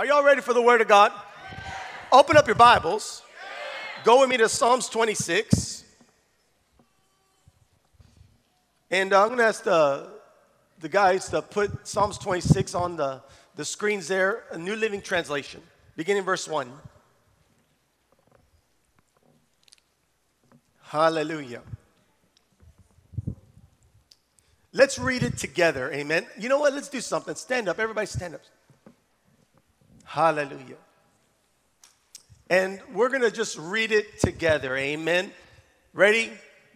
Are y'all ready for the Word of God? Open up your Bibles. Go with me to Psalms 26. And uh, I'm going to ask the, the guys to put Psalms 26 on the, the screens there, a New Living Translation, beginning verse 1. Hallelujah. Let's read it together. Amen. You know what? Let's do something. Stand up. Everybody stand up. Hallelujah. And we're going to just read it together. Amen. Ready?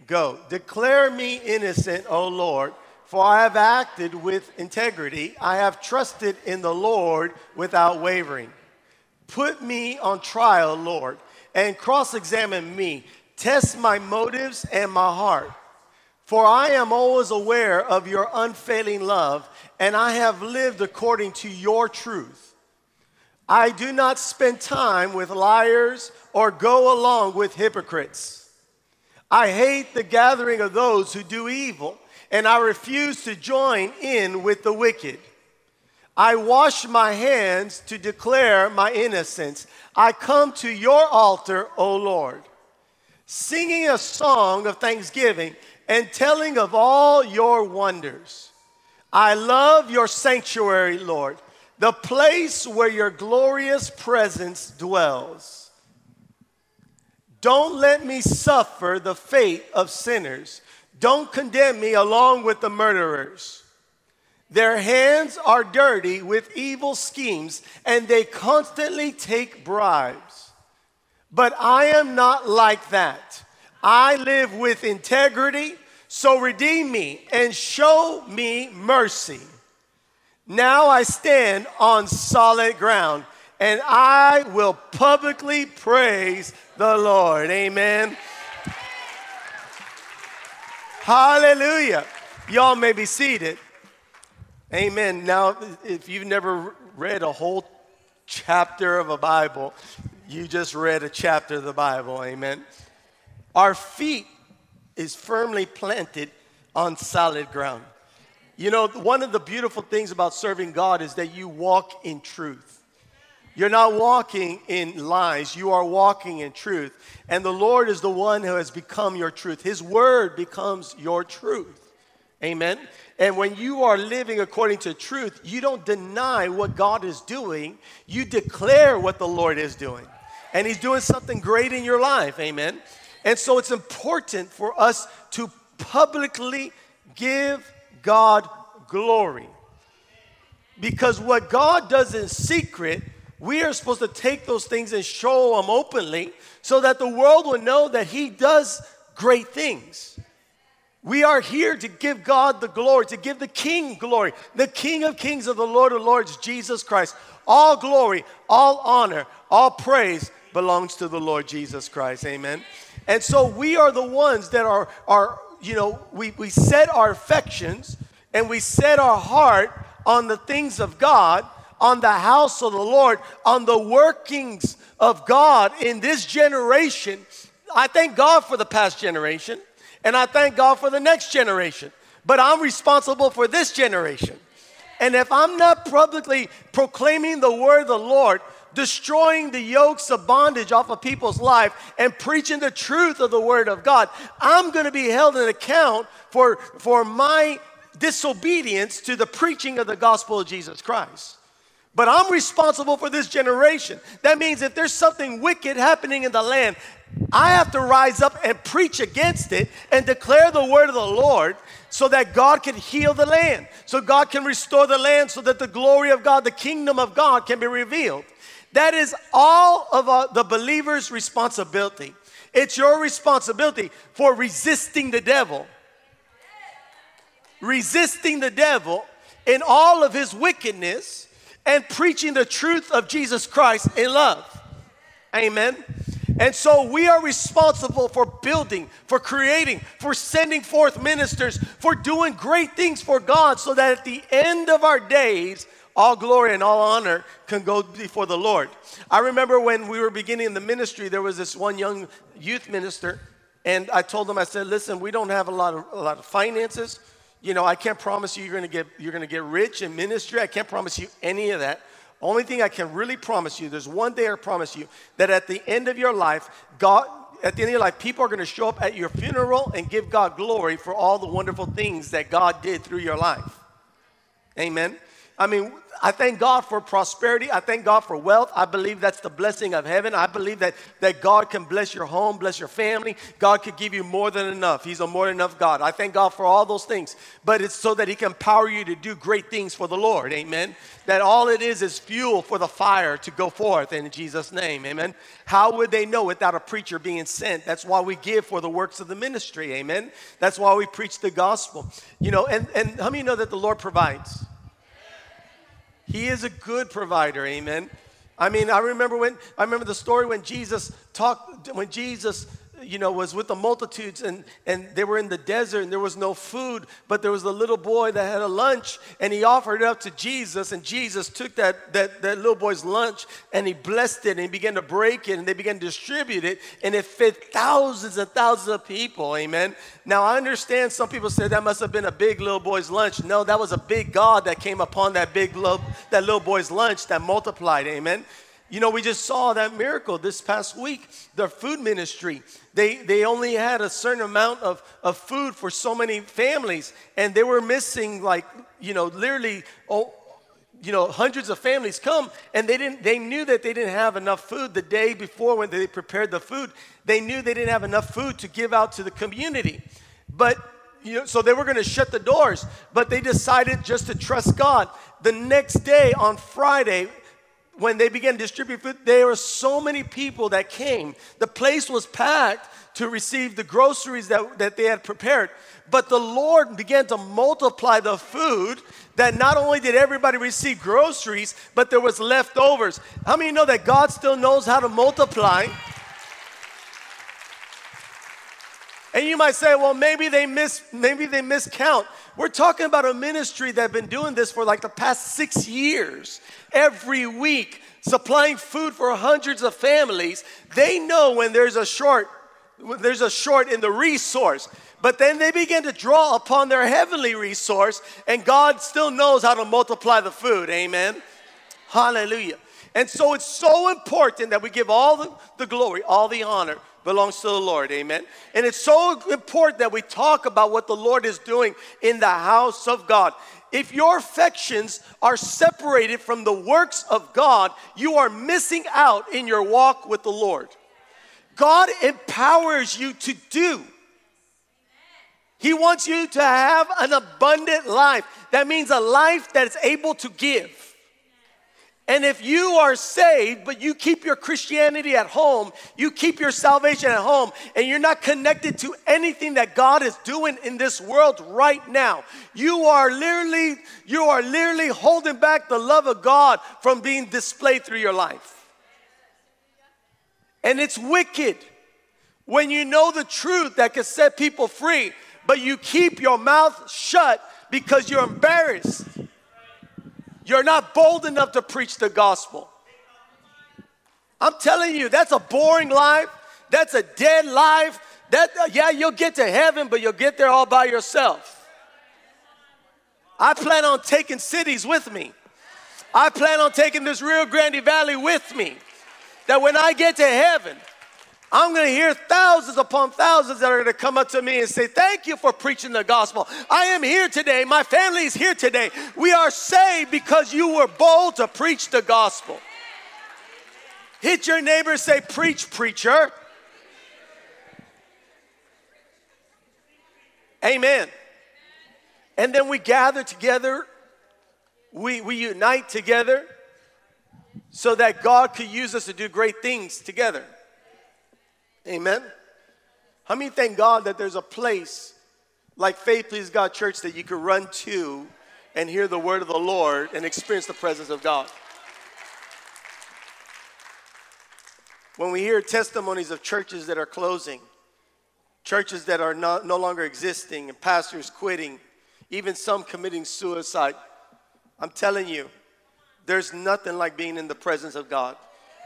Go. Declare me innocent, O Lord, for I have acted with integrity. I have trusted in the Lord without wavering. Put me on trial, Lord, and cross examine me. Test my motives and my heart. For I am always aware of your unfailing love, and I have lived according to your truth. I do not spend time with liars or go along with hypocrites. I hate the gathering of those who do evil, and I refuse to join in with the wicked. I wash my hands to declare my innocence. I come to your altar, O Lord, singing a song of thanksgiving and telling of all your wonders. I love your sanctuary, Lord the place where your glorious presence dwells. Don't let me suffer the fate of sinners. Don't condemn me along with the murderers. Their hands are dirty with evil schemes, and they constantly take bribes. But I am not like that. I live with integrity, so redeem me and show me mercy. Now I stand on solid ground and I will publicly praise the Lord. Amen. Hallelujah. Y'all may be seated. Amen. Now, if you've never read a whole chapter of a Bible, you just read a chapter of the Bible. Amen. Our feet is firmly planted on solid ground. You know, one of the beautiful things about serving God is that you walk in truth. You're not walking in lies, you are walking in truth. And the Lord is the one who has become your truth. His word becomes your truth. Amen. And when you are living according to truth, you don't deny what God is doing, you declare what the Lord is doing. And He's doing something great in your life. Amen. And so it's important for us to publicly give God glory. Because what God does in secret, we are supposed to take those things and show them openly so that the world will know that He does great things. We are here to give God the glory, to give the King glory, the King of Kings of the Lord of Lords, Jesus Christ. All glory, all honor, all praise belongs to the Lord Jesus Christ. Amen. And so we are the ones that are, are you know, we, we set our affections and we set our heart on the things of God, on the house of the Lord, on the workings of God in this generation, I thank God for the past generation and I thank God for the next generation. But I'm responsible for this generation. And if I'm not publicly proclaiming the word of the Lord, destroying the yokes of bondage off of people's life and preaching the truth of the word of God, I'm going to be held in account for, for my disobedience to the preaching of the gospel of Jesus Christ. But I'm responsible for this generation. That means if there's something wicked happening in the land, I have to rise up and preach against it and declare the word of the Lord so that God can heal the land, so God can restore the land, so that the glory of God, the kingdom of God can be revealed. That is all of uh, the believer's responsibility. It's your responsibility for resisting the devil resisting the devil in all of his wickedness and preaching the truth of Jesus Christ in love. Amen. And so we are responsible for building, for creating, for sending forth ministers, for doing great things for God so that at the end of our days, all glory and all honor can go before the Lord. I remember when we were beginning the ministry, there was this one young youth minister, and I told him, I said, listen, we don't have a lot of, a lot of finances you know, I can't promise you you're going to get you're to get rich in ministry. I can't promise you any of that. Only thing I can really promise you, there's one day I promise you that at the end of your life, God, at the end of your life, people are going to show up at your funeral and give God glory for all the wonderful things that God did through your life. Amen. I mean, I thank God for prosperity. I thank God for wealth. I believe that's the blessing of heaven. I believe that, that God can bless your home, bless your family. God could give you more than enough. He's a more than enough God. I thank God for all those things. But it's so that He can power you to do great things for the Lord. Amen. That all it is is fuel for the fire to go forth in Jesus' name. Amen. How would they know without a preacher being sent? That's why we give for the works of the ministry. Amen. That's why we preach the gospel. You know, and, and how many know that the Lord provides? He is a good provider, amen. I mean, I remember when I remember the story when Jesus talked when Jesus you know, was with the multitudes and, and they were in the desert and there was no food, but there was a little boy that had a lunch and he offered it up to Jesus and Jesus took that, that, that little boy's lunch and he blessed it and he began to break it and they began to distribute it and it fed thousands and thousands of people, amen. Now I understand some people say that must have been a big little boy's lunch. No, that was a big God that came upon that big little, that little boy's lunch that multiplied, amen. You know, we just saw that miracle this past week. The food ministry, they, they only had a certain amount of, of food for so many families, and they were missing, like, you know, literally, oh, you know, hundreds of families come, and they didn't. They knew that they didn't have enough food the day before when they prepared the food. They knew they didn't have enough food to give out to the community, but you know, so they were going to shut the doors. But they decided just to trust God. The next day on Friday, when they began to distribute food, there were so many people that came. The place was packed to receive the groceries that, that they had prepared. But the Lord began to multiply the food that not only did everybody receive groceries, but there was leftovers. How many know that God still knows how to multiply? And you might say, well, maybe they miss, maybe they miscount. We're talking about a ministry that's been doing this for like the past six years every week supplying food for hundreds of families, they know when there's a short, there's a short in the resource. But then they begin to draw upon their heavenly resource, and God still knows how to multiply the food. Amen. Hallelujah. And so it's so important that we give all the, the glory, all the honor belongs to the Lord. Amen. And it's so important that we talk about what the Lord is doing in the house of God. If your affections are separated from the works of God, you are missing out in your walk with the Lord. God empowers you to do. He wants you to have an abundant life. That means a life that is able to give. And if you are saved, but you keep your Christianity at home, you keep your salvation at home, and you're not connected to anything that God is doing in this world right now, you are literally, you are literally holding back the love of God from being displayed through your life. And it's wicked when you know the truth that can set people free, but you keep your mouth shut because you're embarrassed you're not bold enough to preach the gospel. I'm telling you, that's a boring life. That's a dead life. That uh, yeah, you'll get to heaven, but you'll get there all by yourself. I plan on taking cities with me. I plan on taking this Rio Grande Valley with me. That when I get to heaven, I'm going to hear thousands upon thousands that are going to come up to me and say, Thank you for preaching the gospel. I am here today. My family is here today. We are saved because you were bold to preach the gospel. Hit your neighbor say, Preach, preacher. Amen. And then we gather together, we, we unite together so that God could use us to do great things together. Amen. How many thank God that there's a place like Faith Pleases God Church that you could run to and hear the word of the Lord and experience the presence of God? When we hear testimonies of churches that are closing, churches that are not, no longer existing, and pastors quitting, even some committing suicide, I'm telling you, there's nothing like being in the presence of God.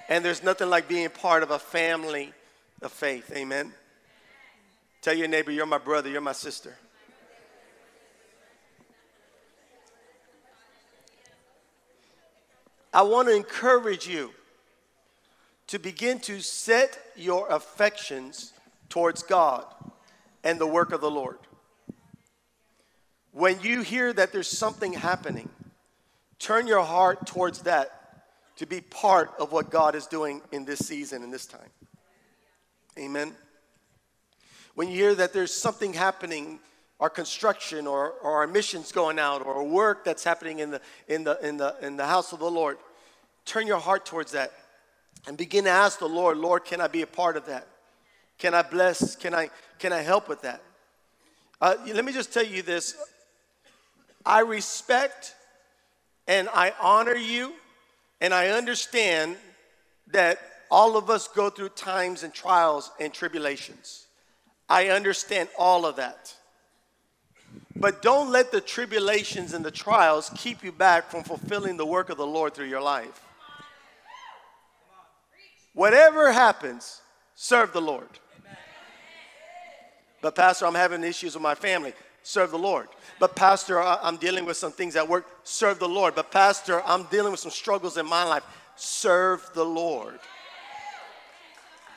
And there's nothing like being part of a family of faith. Amen. Tell your neighbor, you're my brother, you're my sister. I want to encourage you to begin to set your affections towards God and the work of the Lord. When you hear that there's something happening, turn your heart towards that to be part of what God is doing in this season and this time. Amen. When you hear that there's something happening, our construction or, or our missions going out or work that's happening in the, in, the, in, the, in the house of the Lord, turn your heart towards that and begin to ask the Lord, Lord, can I be a part of that? Can I bless? Can I, can I help with that? Uh, let me just tell you this I respect and I honor you, and I understand that all of us go through times and trials and tribulations. I understand all of that. But don't let the tribulations and the trials keep you back from fulfilling the work of the Lord through your life. Whatever happens, serve the Lord. But, Pastor, I'm having issues with my family. Serve the Lord. But, Pastor, I'm dealing with some things at work. Serve the Lord. But, Pastor, I'm dealing with some struggles in my life. Serve the Lord.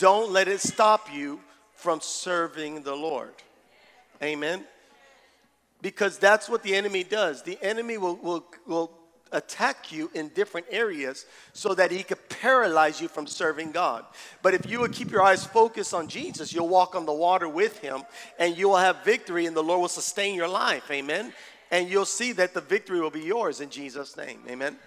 Don't let it stop you from serving the Lord. Amen. Because that's what the enemy does. The enemy will, will, will attack you in different areas so that he could paralyze you from serving God. But if you would keep your eyes focused on Jesus, you'll walk on the water with him and you will have victory and the Lord will sustain your life. Amen. And you'll see that the victory will be yours in Jesus' name. Amen.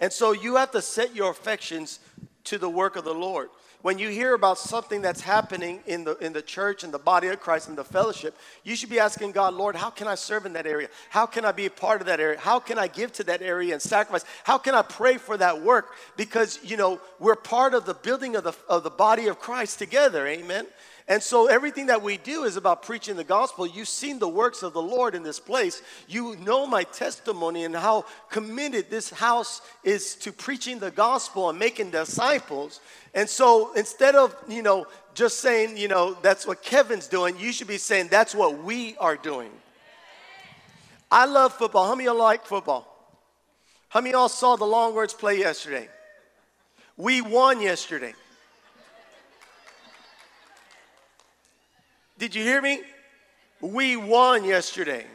And so you have to set your affections to the work of the Lord when you hear about something that's happening in the, in the church and the body of Christ and the fellowship, you should be asking God, Lord, how can I serve in that area? How can I be a part of that area? How can I give to that area and sacrifice? How can I pray for that work? Because, you know, we're part of the building of the, of the body of Christ together. Amen. And so everything that we do is about preaching the gospel. You've seen the works of the Lord in this place. You know my testimony and how committed this house is to preaching the gospel and making disciples. And so instead of, you know, just saying, you know, that's what Kevin's doing, you should be saying that's what we are doing. I love football. How many of y'all like football? How many of y'all saw the Longhorns play yesterday? We won yesterday. Did you hear me? We won yesterday.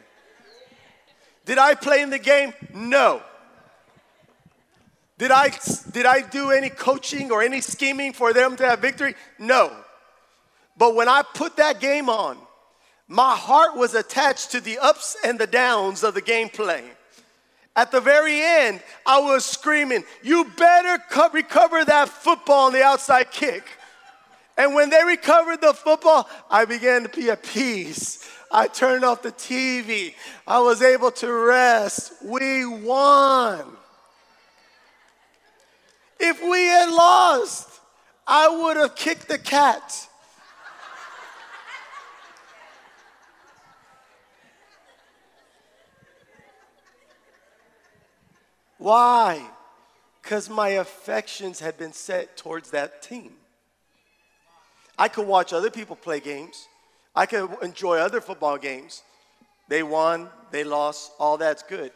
Did I play in the game? No. Did I, did I do any coaching or any scheming for them to have victory? No. But when I put that game on, my heart was attached to the ups and the downs of the gameplay. At the very end, I was screaming, You better co- recover that football on the outside kick. And when they recovered the football, I began to be at peace. I turned off the TV. I was able to rest. We won. If we had lost, I would have kicked the cat. Why? Because my affections had been set towards that team. I could watch other people play games. I could enjoy other football games. They won, they lost, all that's good.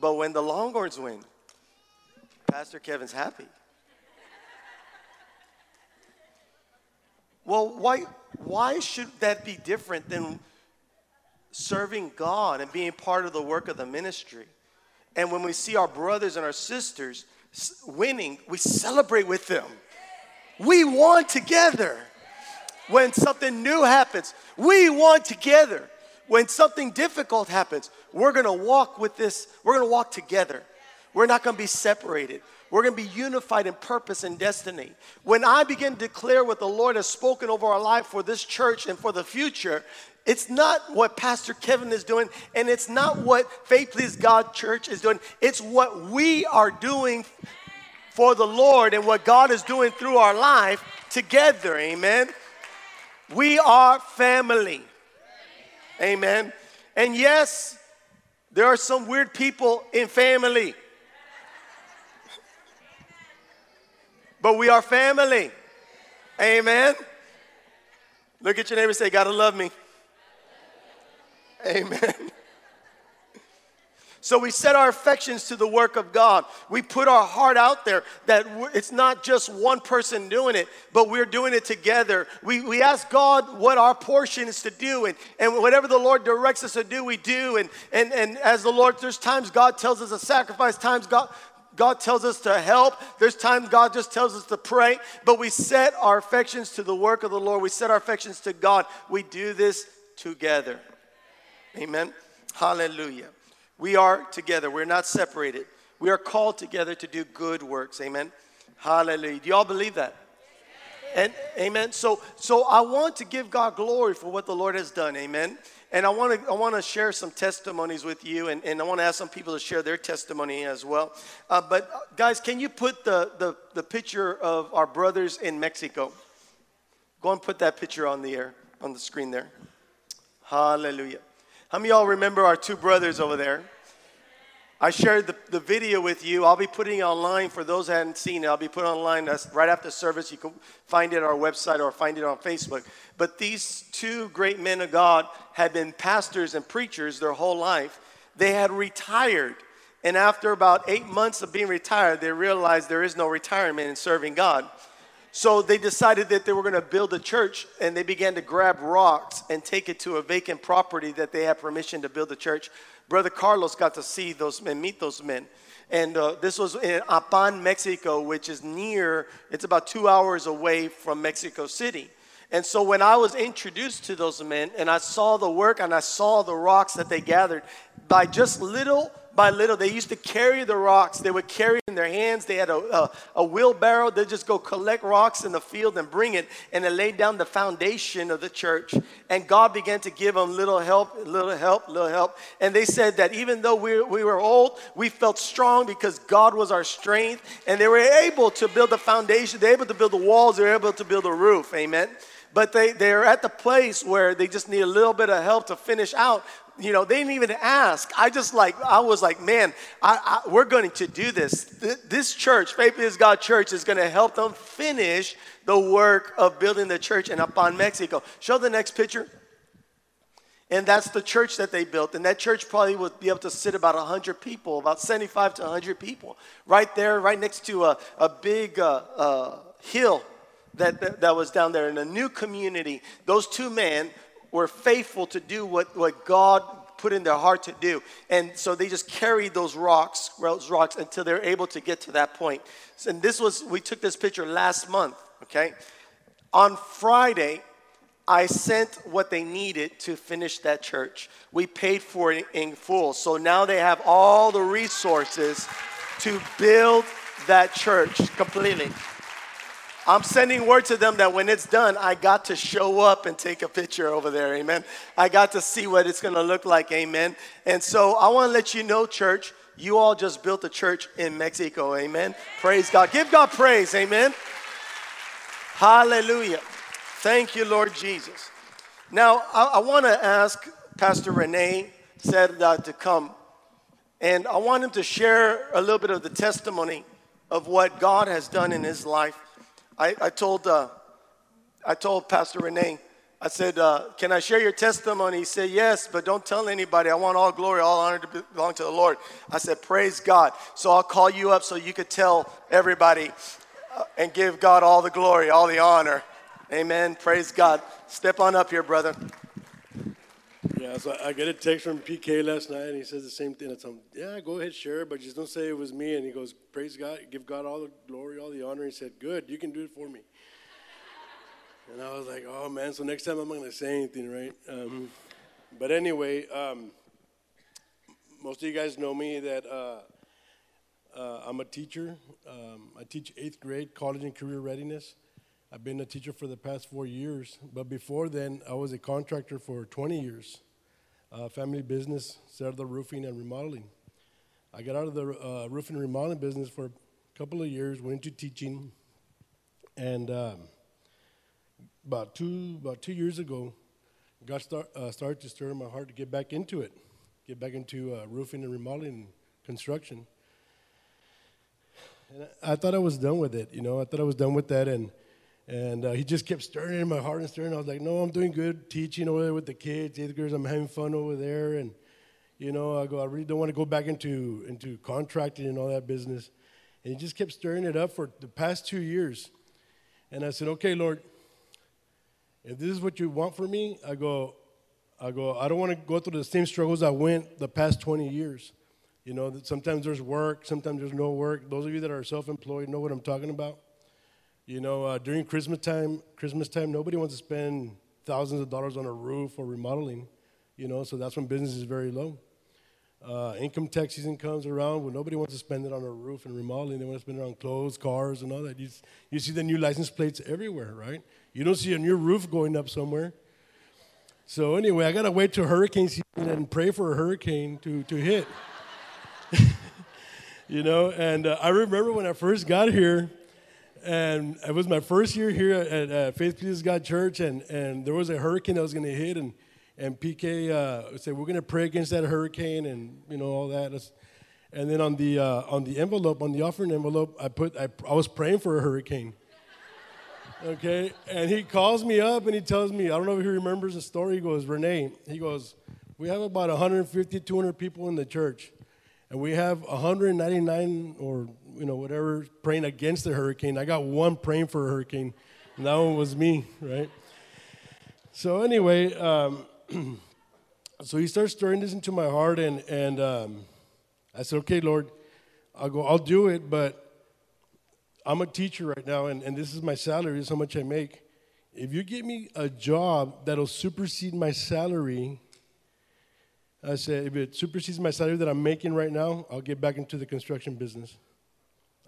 But when the Longhorns win, Pastor Kevin's happy. Well, why, why should that be different than serving God and being part of the work of the ministry? And when we see our brothers and our sisters winning, we celebrate with them. We won together when something new happens. We want together. When something difficult happens, we're gonna walk with this, we're gonna walk together. We're not gonna be separated. We're gonna be unified in purpose and destiny. When I begin to declare what the Lord has spoken over our life for this church and for the future, it's not what Pastor Kevin is doing, and it's not what Faith Pleases God Church is doing. It's what we are doing for the Lord and what God is doing through our life together. Amen. We are family. Amen. And yes, there are some weird people in family. But we are family. Amen. Look at your neighbor say, Gotta love me. Amen. So we set our affections to the work of God. We put our heart out there that it's not just one person doing it, but we're doing it together. We, we ask God what our portion is to do, and, and whatever the Lord directs us to do, we do. And, and, and as the Lord, there's times God tells us to sacrifice, times God, God tells us to help. There's times God just tells us to pray, but we set our affections to the work of the Lord. We set our affections to God. We do this together. Amen. Hallelujah. We are together. We're not separated. We are called together to do good works. Amen. Hallelujah. Do y'all believe that? And amen. So so I want to give God glory for what the Lord has done. Amen. And I want to I want to share some testimonies with you, and, and I want to ask some people to share their testimony as well. Uh, but uh, guys, can you put the, the the picture of our brothers in Mexico? Go and put that picture on the air on the screen there. Hallelujah. How many y'all remember our two brothers over there? I shared the, the video with you. I'll be putting it online for those that haven't seen it. I'll be putting online right after service. You can find it on our website or find it on Facebook. But these two great men of God had been pastors and preachers their whole life. They had retired. And after about eight months of being retired, they realized there is no retirement in serving God. So they decided that they were going to build a church and they began to grab rocks and take it to a vacant property that they had permission to build a church. Brother Carlos got to see those men, meet those men. And uh, this was in Apan, Mexico, which is near, it's about two hours away from Mexico City. And so when I was introduced to those men and I saw the work and I saw the rocks that they gathered, by just little by little. They used to carry the rocks. They would carry in their hands. They had a, a, a wheelbarrow. They'd just go collect rocks in the field and bring it. And they laid down the foundation of the church. And God began to give them little help, little help, little help. And they said that even though we, we were old, we felt strong because God was our strength. And they were able to build the foundation. They were able to build the walls. They were able to build a roof. Amen but they, they're at the place where they just need a little bit of help to finish out you know, they didn't even ask. I just like, I was like, man, I, I, we're going to do this. This church, Faith Pleases God Church, is going to help them finish the work of building the church in Apan, Mexico. Show the next picture. And that's the church that they built. And that church probably would be able to sit about 100 people, about 75 to 100 people, right there, right next to a, a big uh, uh, hill that, that, that was down there in a new community. Those two men were faithful to do what, what God put in their heart to do. And so they just carried those rocks, those rocks until they're able to get to that point. And this was, we took this picture last month, okay? On Friday, I sent what they needed to finish that church. We paid for it in full. So now they have all the resources to build that church completely. I'm sending word to them that when it's done, I got to show up and take a picture over there. Amen. I got to see what it's going to look like. Amen. And so I want to let you know, church, you all just built a church in Mexico. Amen. Praise God. Give God praise. Amen. Hallelujah. Thank you, Lord Jesus. Now, I, I want to ask Pastor Rene said uh, to come, and I want him to share a little bit of the testimony of what God has done in his life. I, I told, uh, I told Pastor Renee, I said, uh, Can I share your testimony? He said, Yes, but don't tell anybody. I want all glory, all honor to belong to the Lord. I said, Praise God. So I'll call you up so you could tell everybody uh, and give God all the glory, all the honor. Amen. Praise God. Step on up here, brother. So I get a text from PK last night, and he says the same thing. I tell him, yeah, go ahead, share, but just don't say it was me. And he goes, praise God, give God all the glory, all the honor. He said, good, you can do it for me. And I was like, oh man, so next time I'm not to say anything, right? Um, but anyway, um, most of you guys know me that uh, uh, I'm a teacher. Um, I teach eighth grade college and career readiness. I've been a teacher for the past four years, but before then, I was a contractor for 20 years uh, family business, started the roofing and remodeling. I got out of the uh, roofing and remodeling business for a couple of years, went into teaching, and um, about two about two years ago, God start, uh, started to stir in my heart to get back into it, get back into uh, roofing and remodeling construction. And I, I thought I was done with it, you know. I thought I was done with that, and and uh, he just kept stirring in my heart and stirring. I was like, no, I'm doing good teaching over there with the kids, eighth graders. I'm having fun over there. And, You know, I go, I really don't want to go back into, into contracting and all that business. And he just kept stirring it up for the past two years. And I said, okay, Lord, if this is what you want for me, I go, I go, I don't want to go through the same struggles I went the past 20 years. You know, sometimes there's work, sometimes there's no work. Those of you that are self-employed know what I'm talking about. You know, uh, during Christmas time, Christmas time, nobody wants to spend thousands of dollars on a roof or remodeling. You know, so that's when business is very low. Uh, income tax season comes around when nobody wants to spend it on a roof and remodeling. They want to spend it on clothes, cars, and all that. You, you see the new license plates everywhere, right? You don't see a new roof going up somewhere. So anyway, I gotta wait till hurricane season and pray for a hurricane to, to hit. you know, and uh, I remember when I first got here, and it was my first year here at uh, Faith Pleases God Church, and, and there was a hurricane that was gonna hit, and and PK uh, said, "We're going to pray against that hurricane and you know all that." And then on the uh, on the envelope, on the offering envelope, I put I, I was praying for a hurricane. okay, and he calls me up and he tells me, I don't know if he remembers the story. He goes, "Renee," he goes, "We have about 150, 200 people in the church, and we have 199 or you know whatever praying against the hurricane. I got one praying for a hurricane, and that one was me, right?" So anyway. Um, so he starts stirring this into my heart, and, and um, I said, okay, Lord, I'll go, I'll do it, but I'm a teacher right now, and, and this is my salary, this is how much I make. If you give me a job that'll supersede my salary, I said, if it supersedes my salary that I'm making right now, I'll get back into the construction business.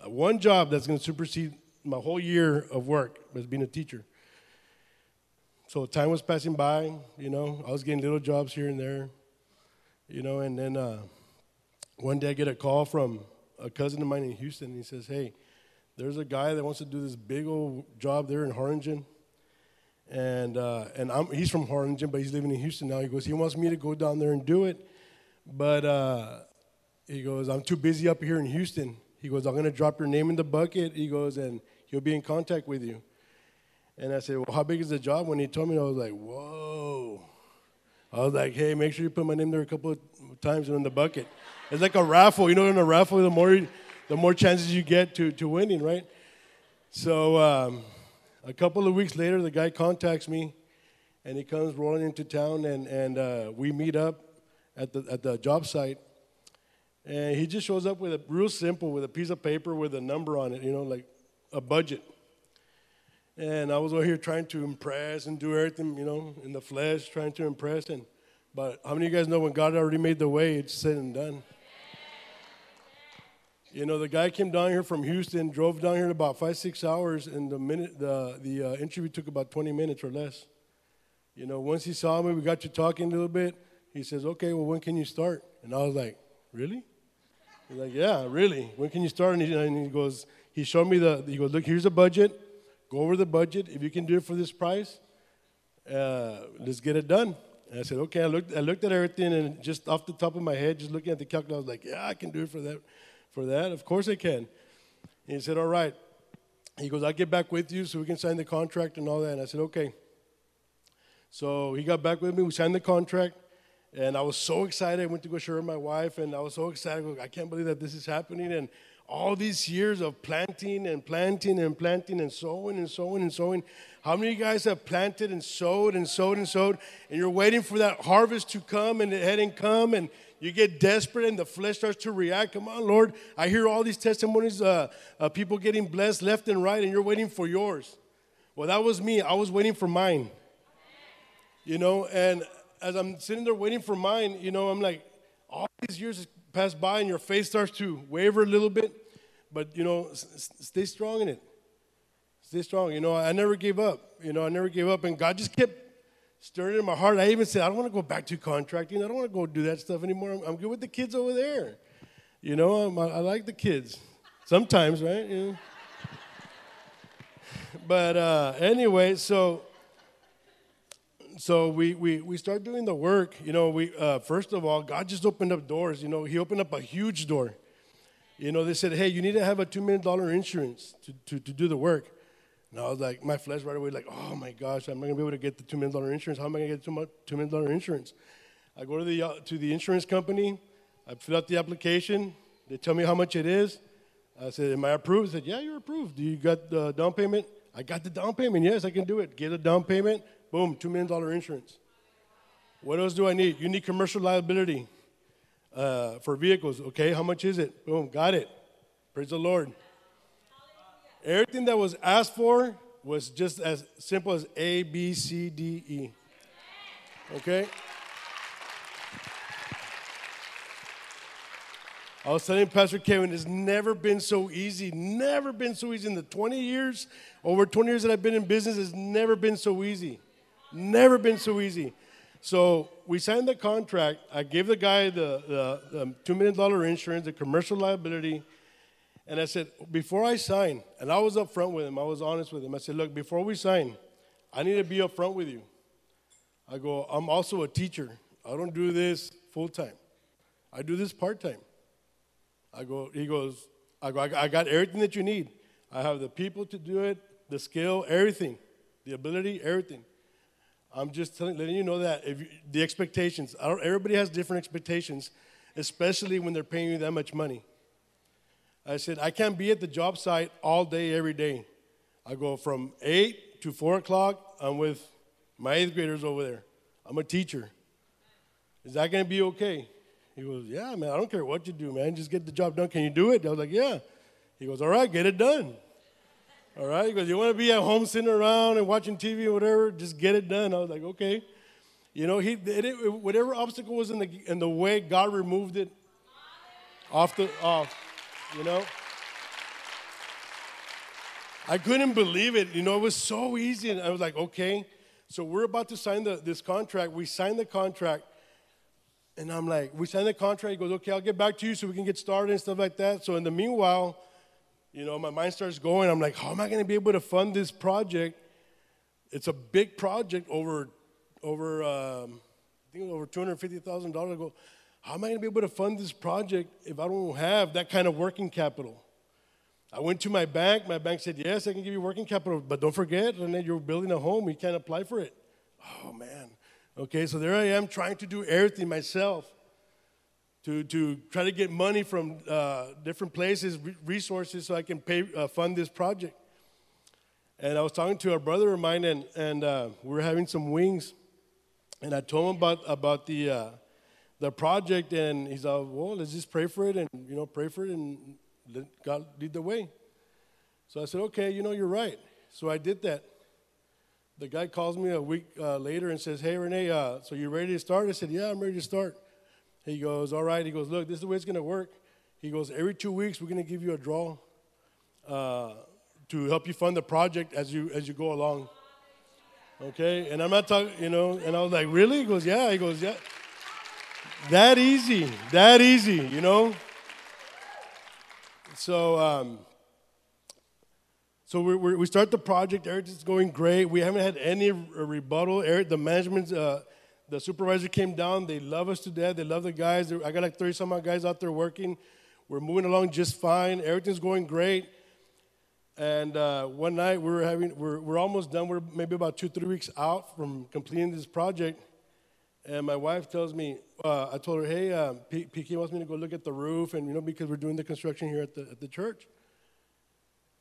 Uh, one job that's going to supersede my whole year of work as being a teacher. So time was passing by, you know, I was getting little jobs here and there, you know, and then uh, one day I get a call from a cousin of mine in Houston, and he says, Hey, there's a guy that wants to do this big old job there in Harlingen. And, uh, and I'm, he's from Harlingen, but he's living in Houston now. He goes, He wants me to go down there and do it. But uh, he goes, I'm too busy up here in Houston. He goes, I'm going to drop your name in the bucket. He goes, and he'll be in contact with you. And I said, Well, how big is the job? When he told me, I was like, Whoa. I was like, Hey, make sure you put my name there a couple of times in the bucket. It's like a raffle. You know, in a raffle, the more, the more chances you get to, to winning, right? So um, a couple of weeks later, the guy contacts me and he comes rolling into town and, and uh, we meet up at the, at the job site. And he just shows up with a real simple, with a piece of paper with a number on it, you know, like a budget. And I was over here trying to impress and do everything, you know, in the flesh, trying to impress. And but how many of you guys know when God already made the way, it's said and done? You know, the guy came down here from Houston, drove down here in about five, six hours, and the minute the the uh, interview took about 20 minutes or less. You know, once he saw me, we got to talking a little bit. He says, "Okay, well, when can you start?" And I was like, "Really?" He's like, "Yeah, really. When can you start?" And he, and he goes, he showed me the. He goes, "Look, here's a budget." go over the budget. If you can do it for this price, uh, let's get it done. And I said, okay. I looked, I looked at everything, and just off the top of my head, just looking at the calculator, I was like, yeah, I can do it for that. For that, of course I can. And he said, all right. He goes, I'll get back with you so we can sign the contract and all that. And I said, okay. So he got back with me. We signed the contract. And I was so excited. I went to go share with my wife, and I was so excited. I can't believe that this is happening. And all these years of planting and planting and planting and sowing and sowing and sowing. How many of you guys have planted and sowed and sowed and sowed, and you're waiting for that harvest to come and it hadn't come, and you get desperate and the flesh starts to react? Come on, Lord. I hear all these testimonies, uh, people getting blessed left and right, and you're waiting for yours. Well, that was me. I was waiting for mine. You know, and as I'm sitting there waiting for mine, you know, I'm like, all these years pass by and your faith starts to waver a little bit, but you know, s- stay strong in it. Stay strong. You know, I never gave up. You know, I never gave up, and God just kept stirring in my heart. I even said, I don't want to go back to contracting. I don't want to go do that stuff anymore. I'm, I'm good with the kids over there. You know, I, I like the kids sometimes, right? You know? but uh, anyway, so so we, we, we start doing the work. You know, we uh, first of all, God just opened up doors. You know, He opened up a huge door. You know, they said, hey, you need to have a $2 million insurance to, to, to do the work. And I was like, my flesh right away, like, oh my gosh, I'm not gonna be able to get the $2 million insurance. How am I gonna get $2 million insurance? I go to the, uh, to the insurance company, I fill out the application, they tell me how much it is. I said, Am I approved? They said, Yeah, you're approved. Do you got the down payment? I got the down payment. Yes, I can do it. Get a down payment. Boom, $2 million insurance. What else do I need? You need commercial liability uh, for vehicles. Okay, how much is it? Boom, got it. Praise the Lord. Everything that was asked for was just as simple as A, B, C, D, E. Okay? I was telling Pastor Kevin, it's never been so easy. Never been so easy. In the 20 years, over 20 years that I've been in business, it's never been so easy. Never been so easy. So we signed the contract. I gave the guy the, the, the $2 million insurance, the commercial liability. And I said, before I sign, and I was upfront with him, I was honest with him. I said, look, before we sign, I need to be upfront with you. I go, I'm also a teacher. I don't do this full time. I do this part time. I go, he goes, I go, I got everything that you need. I have the people to do it, the skill, everything, the ability, everything. I'm just telling, letting you know that if you, the expectations, everybody has different expectations, especially when they're paying you that much money. I said, I can't be at the job site all day, every day. I go from 8 to 4 o'clock, I'm with my eighth graders over there. I'm a teacher. Is that going to be okay? He goes, Yeah, man, I don't care what you do, man. Just get the job done. Can you do it? I was like, Yeah. He goes, All right, get it done. All right. Goes, You want to be at home sitting around and watching TV or whatever? Just get it done. I was like, Okay. You know, he, it, whatever obstacle was in the, in the way, God removed it off the, off, you know. I couldn't believe it. You know, it was so easy. And I was like, okay. So we're about to sign the, this contract. We signed the contract. And I'm like, we signed the contract. He goes, okay, I'll get back to you so we can get started and stuff like that. So in the meanwhile, you know, my mind starts going. I'm like, how am I going to be able to fund this project? It's a big project over, over, um, I think over two hundred fifty thousand dollars. I go, how am I going to be able to fund this project if I don't have that kind of working capital? I went to my bank. My bank said, yes, I can give you working capital, but don't forget, Rene, you're building a home. You can't apply for it. Oh man. Okay, so there I am trying to do everything myself to, to try to get money from uh, different places, resources, so I can pay, uh, fund this project. And I was talking to a brother of mine, and, and uh, we were having some wings. And I told him about, about the, uh, the project, and he's like, well, let's just pray for it, and, you know, pray for it, and let God lead the way. So I said, okay, you know, you're right. So I did that the guy calls me a week uh, later and says, Hey, Renee, uh, so you ready to start? I said, Yeah, I'm ready to start. He goes, All right. He goes, Look, this is the way it's going to work. He goes, Every two weeks, we're going to give you a draw uh, to help you fund the project as you, as you go along. Okay? And I'm not talking, you know, and I was like, Really? He goes, Yeah. He goes, Yeah. That easy. That easy, you know? So, um, so we we start the project. Everything's going great. We haven't had any rebuttal. Eric, the management, uh, the supervisor came down. They love us to death. They love the guys. I got like 30 some odd guys out there working. We're moving along just fine. Everything's going great. And uh, one night we were having, we're, we're almost done. We're maybe about two, three weeks out from completing this project. And my wife tells me, uh, I told her, hey, uh, PK wants me to go look at the roof, and you know, because we're doing the construction here at the, at the church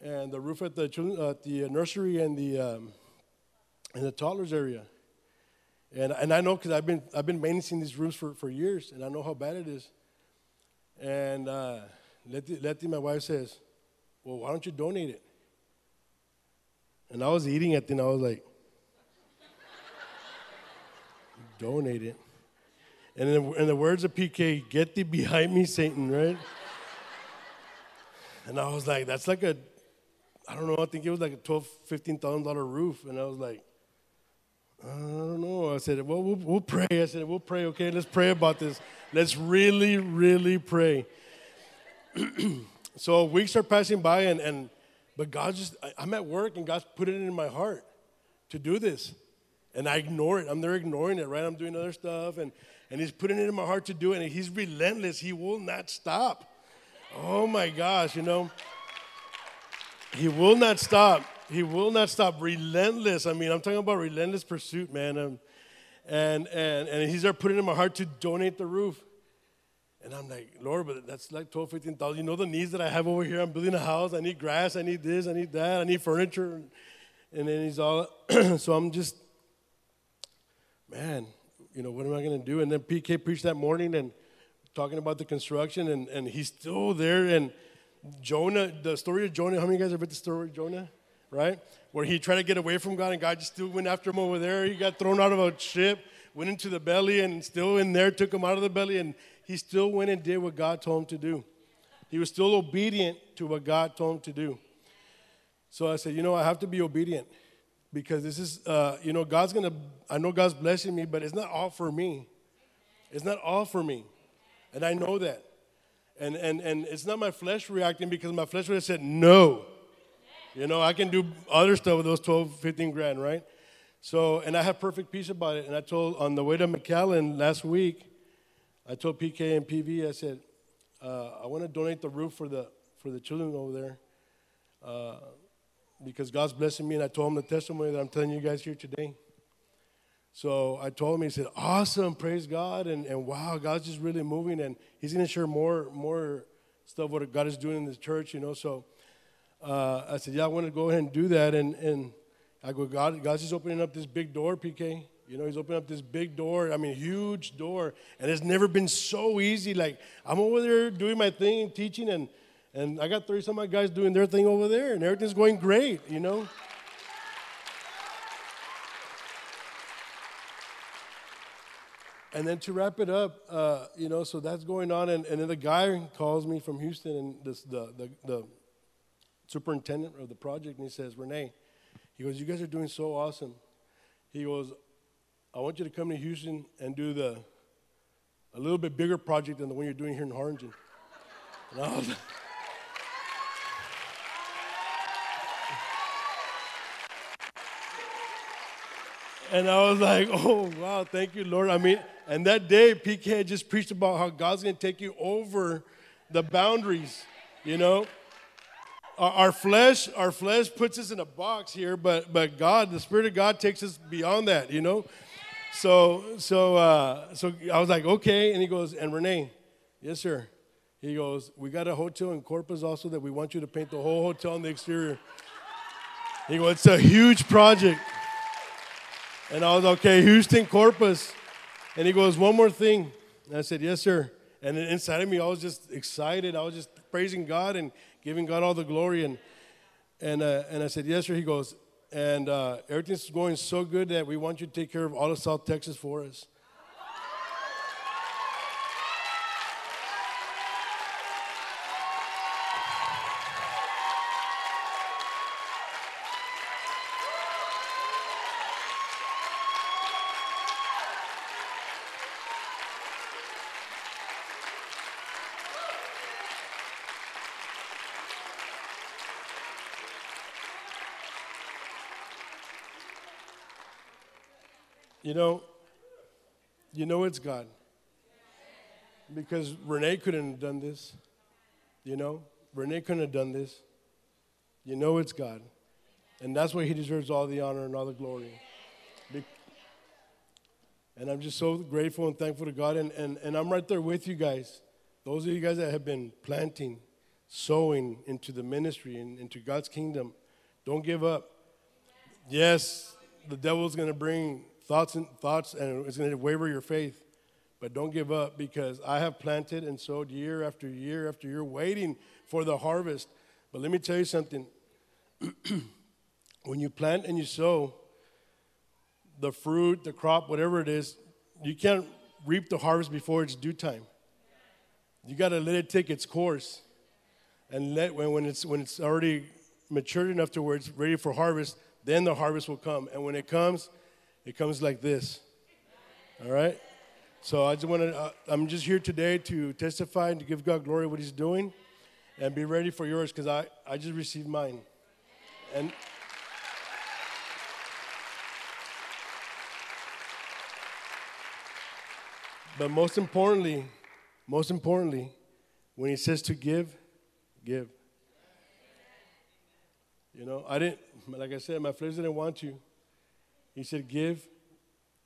and the roof at the uh, the nursery and the um, and the toddlers area. And and I know because I've been I've been maintaining these roofs for, for years, and I know how bad it is. And uh, Letty, Letty, my wife says, "Well, why don't you donate it?" And I was eating it, and I was like, "Donate it." And in, in the words of PK, "Get thee behind me, Satan!" Right? And I was like, "That's like a I don't know, I think it was like a twelve, fifteen thousand dollar roof, and I was like, I don't know. I said, well, well, we'll pray. I said, we'll pray. Okay, let's pray about this. Let's really, really pray. so weeks are passing by, and, and but God just, I'm at work, and God's put it in my heart to do this, and I ignore it. I'm there ignoring it, right? I'm doing other stuff, and and He's putting it in my heart to do it, and He's relentless. He will not stop. Oh my gosh, you know. He will not stop. He will not stop. Relentless. I mean, I'm talking about relentless pursuit, man. Um, And, and, and he's there putting in my heart to donate the roof. And I'm like, Lord, but that's like 12, 15,000. You know the needs that I have over here? I'm building a house. I need grass. I need this. I need that. I need furniture. And then he's all, so I'm just, man, you know, what am I going to do? And then PK preached that morning and talking about the construction, and, and he's still there. And Jonah, the story of Jonah, how many of you guys have read the story of Jonah? Right? Where he tried to get away from God, and God just still went after him over there. He got thrown out of a ship, went into the belly, and still in there took him out of the belly, and he still went and did what God told him to do. He was still obedient to what God told him to do. So I said, you know, I have to be obedient because this is, uh, you know, God's gonna, I know God's blessing me, but it's not all for me. It's not all for me. And I know that. And, and, and it's not my flesh reacting because my flesh would have said, no. You know, I can do other stuff with those 12, 15 grand, right? So, and I have perfect peace about it. And I told, on the way to McAllen last week, I told PK and PV, I said, uh, I want to donate the roof for the, for the children over there. Uh, because God's blessing me, and I told him the testimony that I'm telling you guys here today. So I told him, he said, Awesome, praise God, and, and wow, God's just really moving, and he's going to share more more stuff what God is doing in the church, you know. So uh, I said, Yeah, I want to go ahead and do that, and, and I go, God, God's just opening up this big door, PK. You know, he's opening up this big door, I mean, huge door, and it's never been so easy. Like, I'm over there doing my thing, and teaching, and and I got 30 some of my guys doing their thing over there, and everything's going great, you know? and then to wrap it up, uh, you know, so that's going on, and, and then the guy calls me from Houston, and this, the, the, the superintendent of the project, and he says, Renee, he goes, you guys are doing so awesome. He goes, I want you to come to Houston and do the a little bit bigger project than the one you're doing here in Harlingen. And I was like, And I was like, oh, wow, thank you, Lord. I mean, and that day, PK had just preached about how God's going to take you over the boundaries, you know? Our flesh, our flesh puts us in a box here, but but God, the Spirit of God takes us beyond that, you know. So so uh, so I was like, okay, and he goes, and Renee, yes sir. He goes, we got a hotel in Corpus also that we want you to paint the whole hotel on the exterior. He goes, it's a huge project. And I was, okay, Houston Corpus. And he goes, one more thing. And I said, yes, sir. And inside of me, I was just excited. I was just praising God and giving God all the glory. And, and, uh, and I said, yes, sir. He goes, and uh, everything's going so good that we want you to take care of all of South Texas for us. You know, you know it's God. Because Renee couldn't have done this. You know, Renee couldn't have done this. You know it's God. And that's why he deserves all the honor and all the glory. And I'm just so grateful and thankful to God. And, and, and I'm right there with you guys. Those of you guys that have been planting, sowing into the ministry and into God's kingdom, don't give up. Yes, the devil's going to bring thoughts and thoughts, and it's going to waver your faith. But don't give up because I have planted and sowed year after year after year, waiting for the harvest. But let me tell you something. when you plant and you sow, the fruit, the crop, whatever it is, you can't reap the harvest before it's due time. You got to let it take its course, and let when, when it's when it's already matured enough to where it's ready for harvest, then the harvest will come. And when it comes, it comes like this. All right? So I just want to, uh, I'm just here today to testify and to give God glory what He's doing and be ready for yours because I, I just received mine. And. But most importantly, most importantly, when he says to give, give. You know, I didn't, like I said, my flesh didn't want to. He said, Give,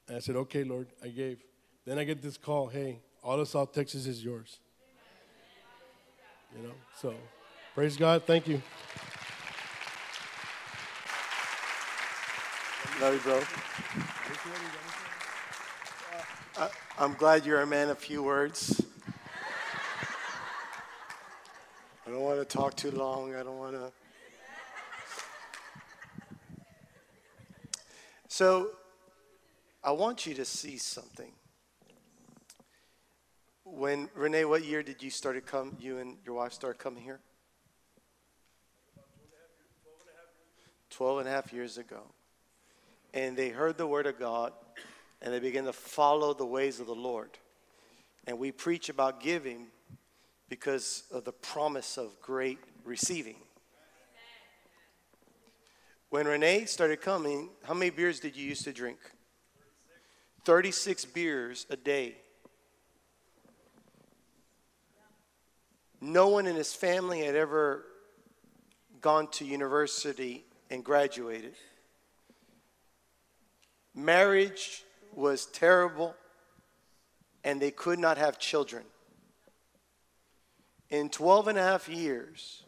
And I said, okay, Lord, I gave. Then I get this call, hey, all of South Texas is yours. You know, so praise God. Thank you. Love you, bro. Uh, I'm glad you're a man of few words. I don't want to talk too long. I don't want to. So, I want you to see something. When Renee, what year did you start to come? You and your wife start coming here. 12 and a half years ago. And they heard the word of God and they began to follow the ways of the Lord. And we preach about giving because of the promise of great receiving. When Renee started coming, how many beers did you used to drink? 36 beers a day. No one in his family had ever gone to university and graduated. Marriage was terrible, and they could not have children. In 12 and a half years,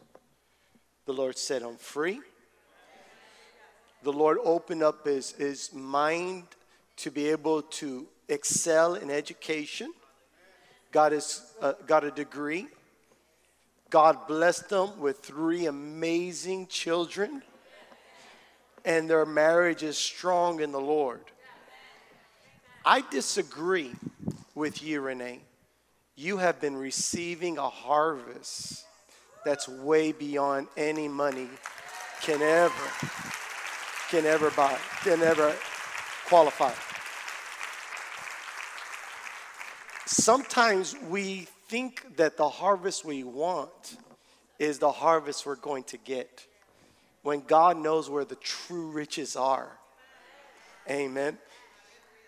the Lord set him free. The Lord opened up his, his mind to be able to excel in education. Got, his, uh, got a degree. God blessed them with three amazing children. And their marriage is strong in the Lord. I disagree with you, Renee. You have been receiving a harvest that's way beyond any money can ever can ever buy, can ever qualify. Sometimes we think that the harvest we want is the harvest we're going to get when God knows where the true riches are. Amen.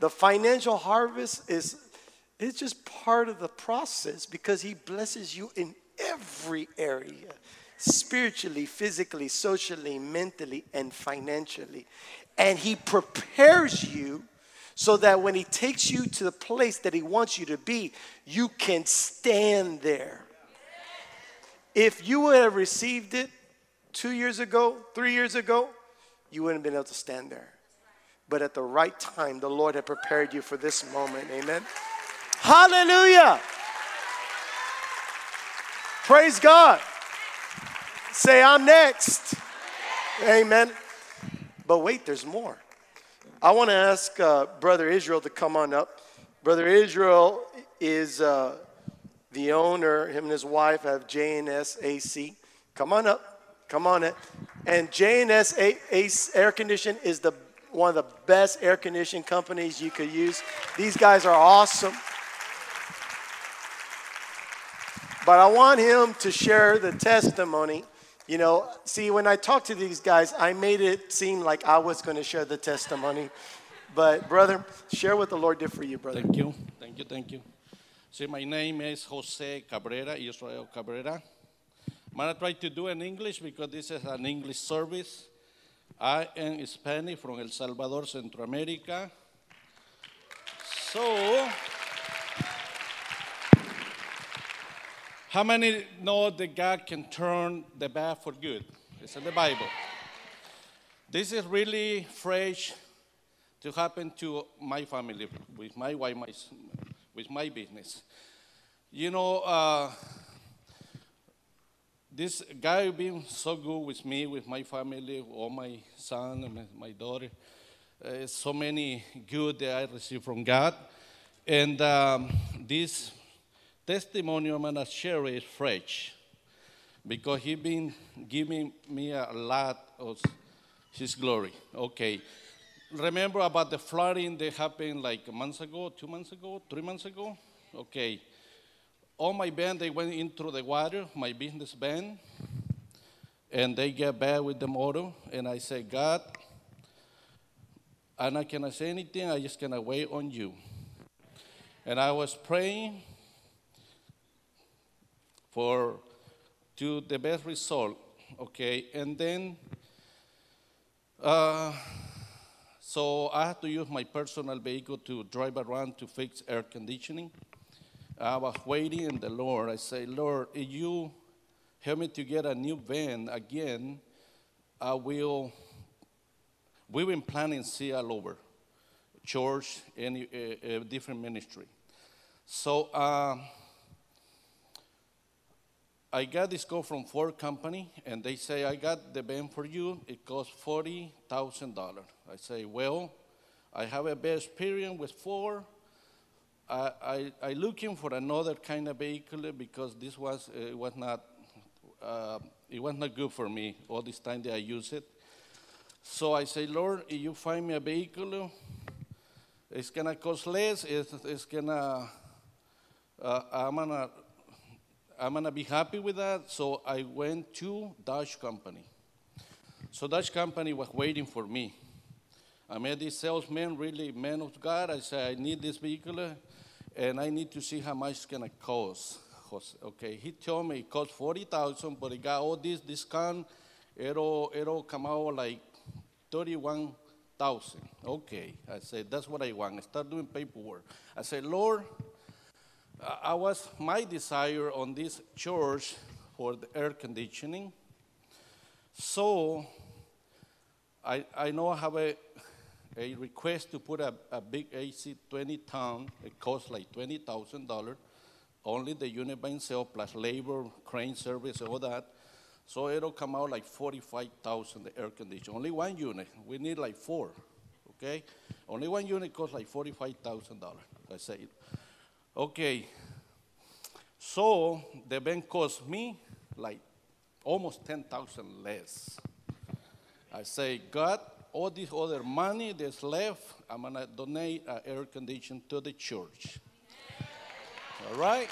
The financial harvest is it's just part of the process because he blesses you in every area spiritually, physically, socially, mentally, and financially. And he prepares you so that when he takes you to the place that he wants you to be, you can stand there. If you would have received it two years ago, three years ago, you wouldn't have been able to stand there but at the right time, the Lord had prepared you for this moment. Amen. Hallelujah. Praise God. Say, I'm next. Amen. But wait, there's more. I want to ask uh, Brother Israel to come on up. Brother Israel is uh, the owner, him and his wife have JNSAC. Come on up. Come on in. And JNS Air Condition is the one of the best air conditioning companies you could use. These guys are awesome. But I want him to share the testimony. You know, see, when I talked to these guys, I made it seem like I was going to share the testimony. But, brother, share what the Lord did for you, brother. Thank you, thank you, thank you. See, my name is Jose Cabrera, Israel Cabrera. I'm going to try to do in English because this is an English service. I am Spanish from El Salvador, Central America. So, how many know that God can turn the bad for good? It's in the Bible. This is really fresh to happen to my family, with my wife, my, with my business. You know, uh, this guy been so good with me, with my family, all my son and my, my daughter. Uh, so many good that I received from God. And um, this testimony I'm going to share is fresh because he's been giving me a lot of his glory. Okay. Remember about the flooding that happened like months ago, two months ago, three months ago? Okay all my band, they went into the water, my business band, and they get bad with the motor. And I said, God, and I'm not gonna say anything, I just gonna wait on you. And I was praying for to the best result, okay? And then uh, So I had to use my personal vehicle to drive around to fix air conditioning. I was waiting in the Lord. I say, Lord, if you help me to get a new van again, I will. We've been planning see all over, church, any uh, different ministry. So uh, I got this call from Ford Company, and they say, I got the van for you. It costs $40,000. I say, well, I have a bad experience with Ford. I, I, I looking for another kind of vehicle because this was, was not, uh, it was not good for me all this time that I use it. So I say, Lord, if you find me a vehicle, it's gonna cost less. It's, it's gonna, uh, I'm gonna I'm gonna be happy with that. So I went to Dodge Company. So Dodge Company was waiting for me. I met this salesman, really man of God. I said, I need this vehicle, and I need to see how much it's gonna cost. Okay, he told me it cost forty thousand, but it got all this discount. It'll it'll come out like thirty-one thousand. Okay, I said that's what I want. I start doing paperwork. I said, Lord, I was my desire on this church for the air conditioning. So I, I know I have a, a request to put a, a big AC 20 ton. It costs like $20,000. Only the unit by itself plus labor, crane service, all that. So it'll come out like 45,000 the air conditioner. Only one unit. We need like four. Okay? Only one unit costs like $45,000. I say, Okay, so the bank cost me like almost 10,000 less. I say, God, all this other money that's left, I'm gonna donate an air condition to the church. All right?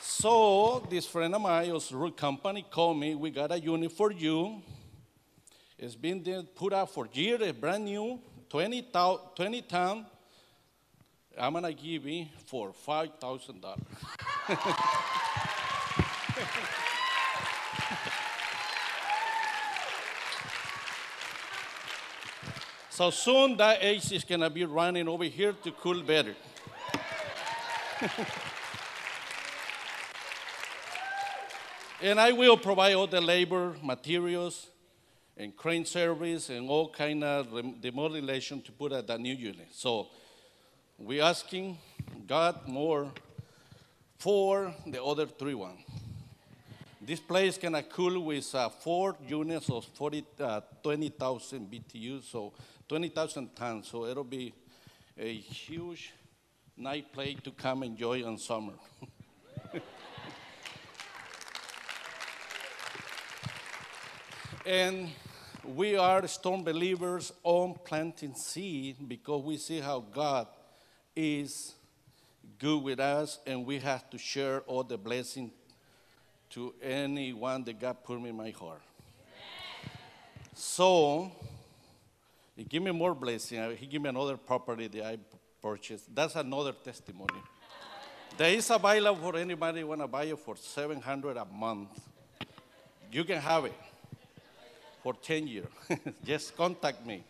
So this friend of mine, Root Company, called me. We got a unit for you. It's been put out for years, brand new. 20, 20 town, I'm gonna give you for five thousand dollars. so soon that AC is gonna be running over here to cool better. and I will provide all the labor, materials, and crane service and all kind of demolition to put at the new unit. So we're asking God more for the other three ones. This place can cool with uh, four units of 40, uh, 20,000 BTU, so 20,000 tons. So it'll be a huge night place to come enjoy on summer. and we are strong believers on planting seed because we see how God is good with us and we have to share all the blessing to anyone that God put in my heart. So, he give me more blessing. Uh, he give me another property that I purchased. That's another testimony. there is available for anybody want to buy it for 700 a month. You can have it for 10 years. Just contact me.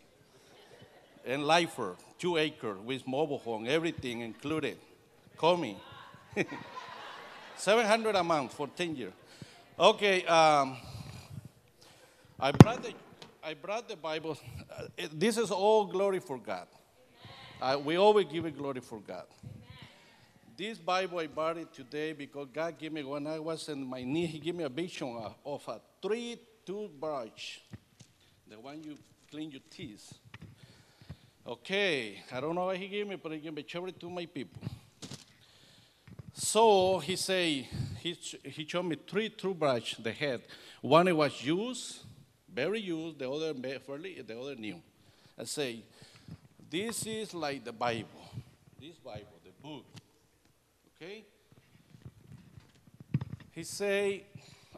And Lifer, two acre with mobile home, everything included. Call me. 700 a month for 10 years. Okay, um, I, brought the, I brought the Bible. Uh, this is all glory for God. Uh, we always give it glory for God. This Bible I bought it today because God gave me, when I was in my knee, He gave me a vision of, a three toothbrush, the one you clean your teeth. Okay, I don't know what he gave me, but he gave me charity to my people. So he say he, he showed me three toothbrush, the head. One it was used, very used, the other fairly, the other new. I say, this is like the Bible. This Bible, the book. Okay? He say,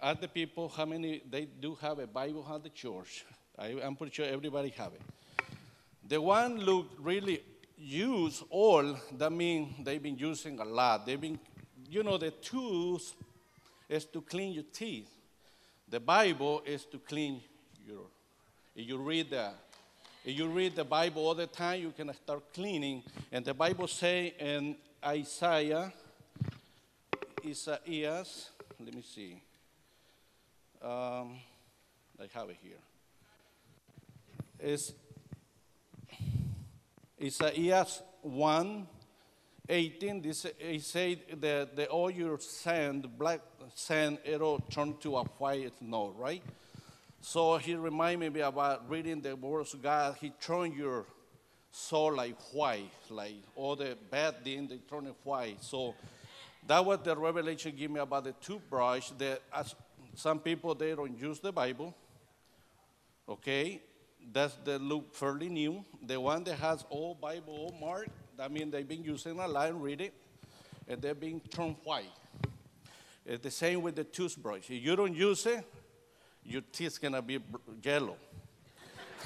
ask the people how many they do have a Bible at the church. I, am pretty sure everybody have it. The one look really used all, that means they've been using a lot. They've been, you know, the tools is to clean your teeth. The Bible is to clean your. If you read the, if you read the Bible all the time, you can start cleaning. And the Bible say in Isaiah, Isaiah, let me see. Um, I have it here. It's Isaiah 1 18, this, he said that the all your sand, black sand, it'll turn to a white snow, right? So he reminded me about reading the words of God. He turned your soul like white, like all the bad things, they turn it white. So that was the revelation gave me about the toothbrush that as some people, they don't use the Bible, okay? That's the look fairly new. The one that has all Bible, all mark, that means they've been using a line, read it, and they're being turned white. It's the same with the toothbrush. If you don't use it, your teeth gonna be yellow.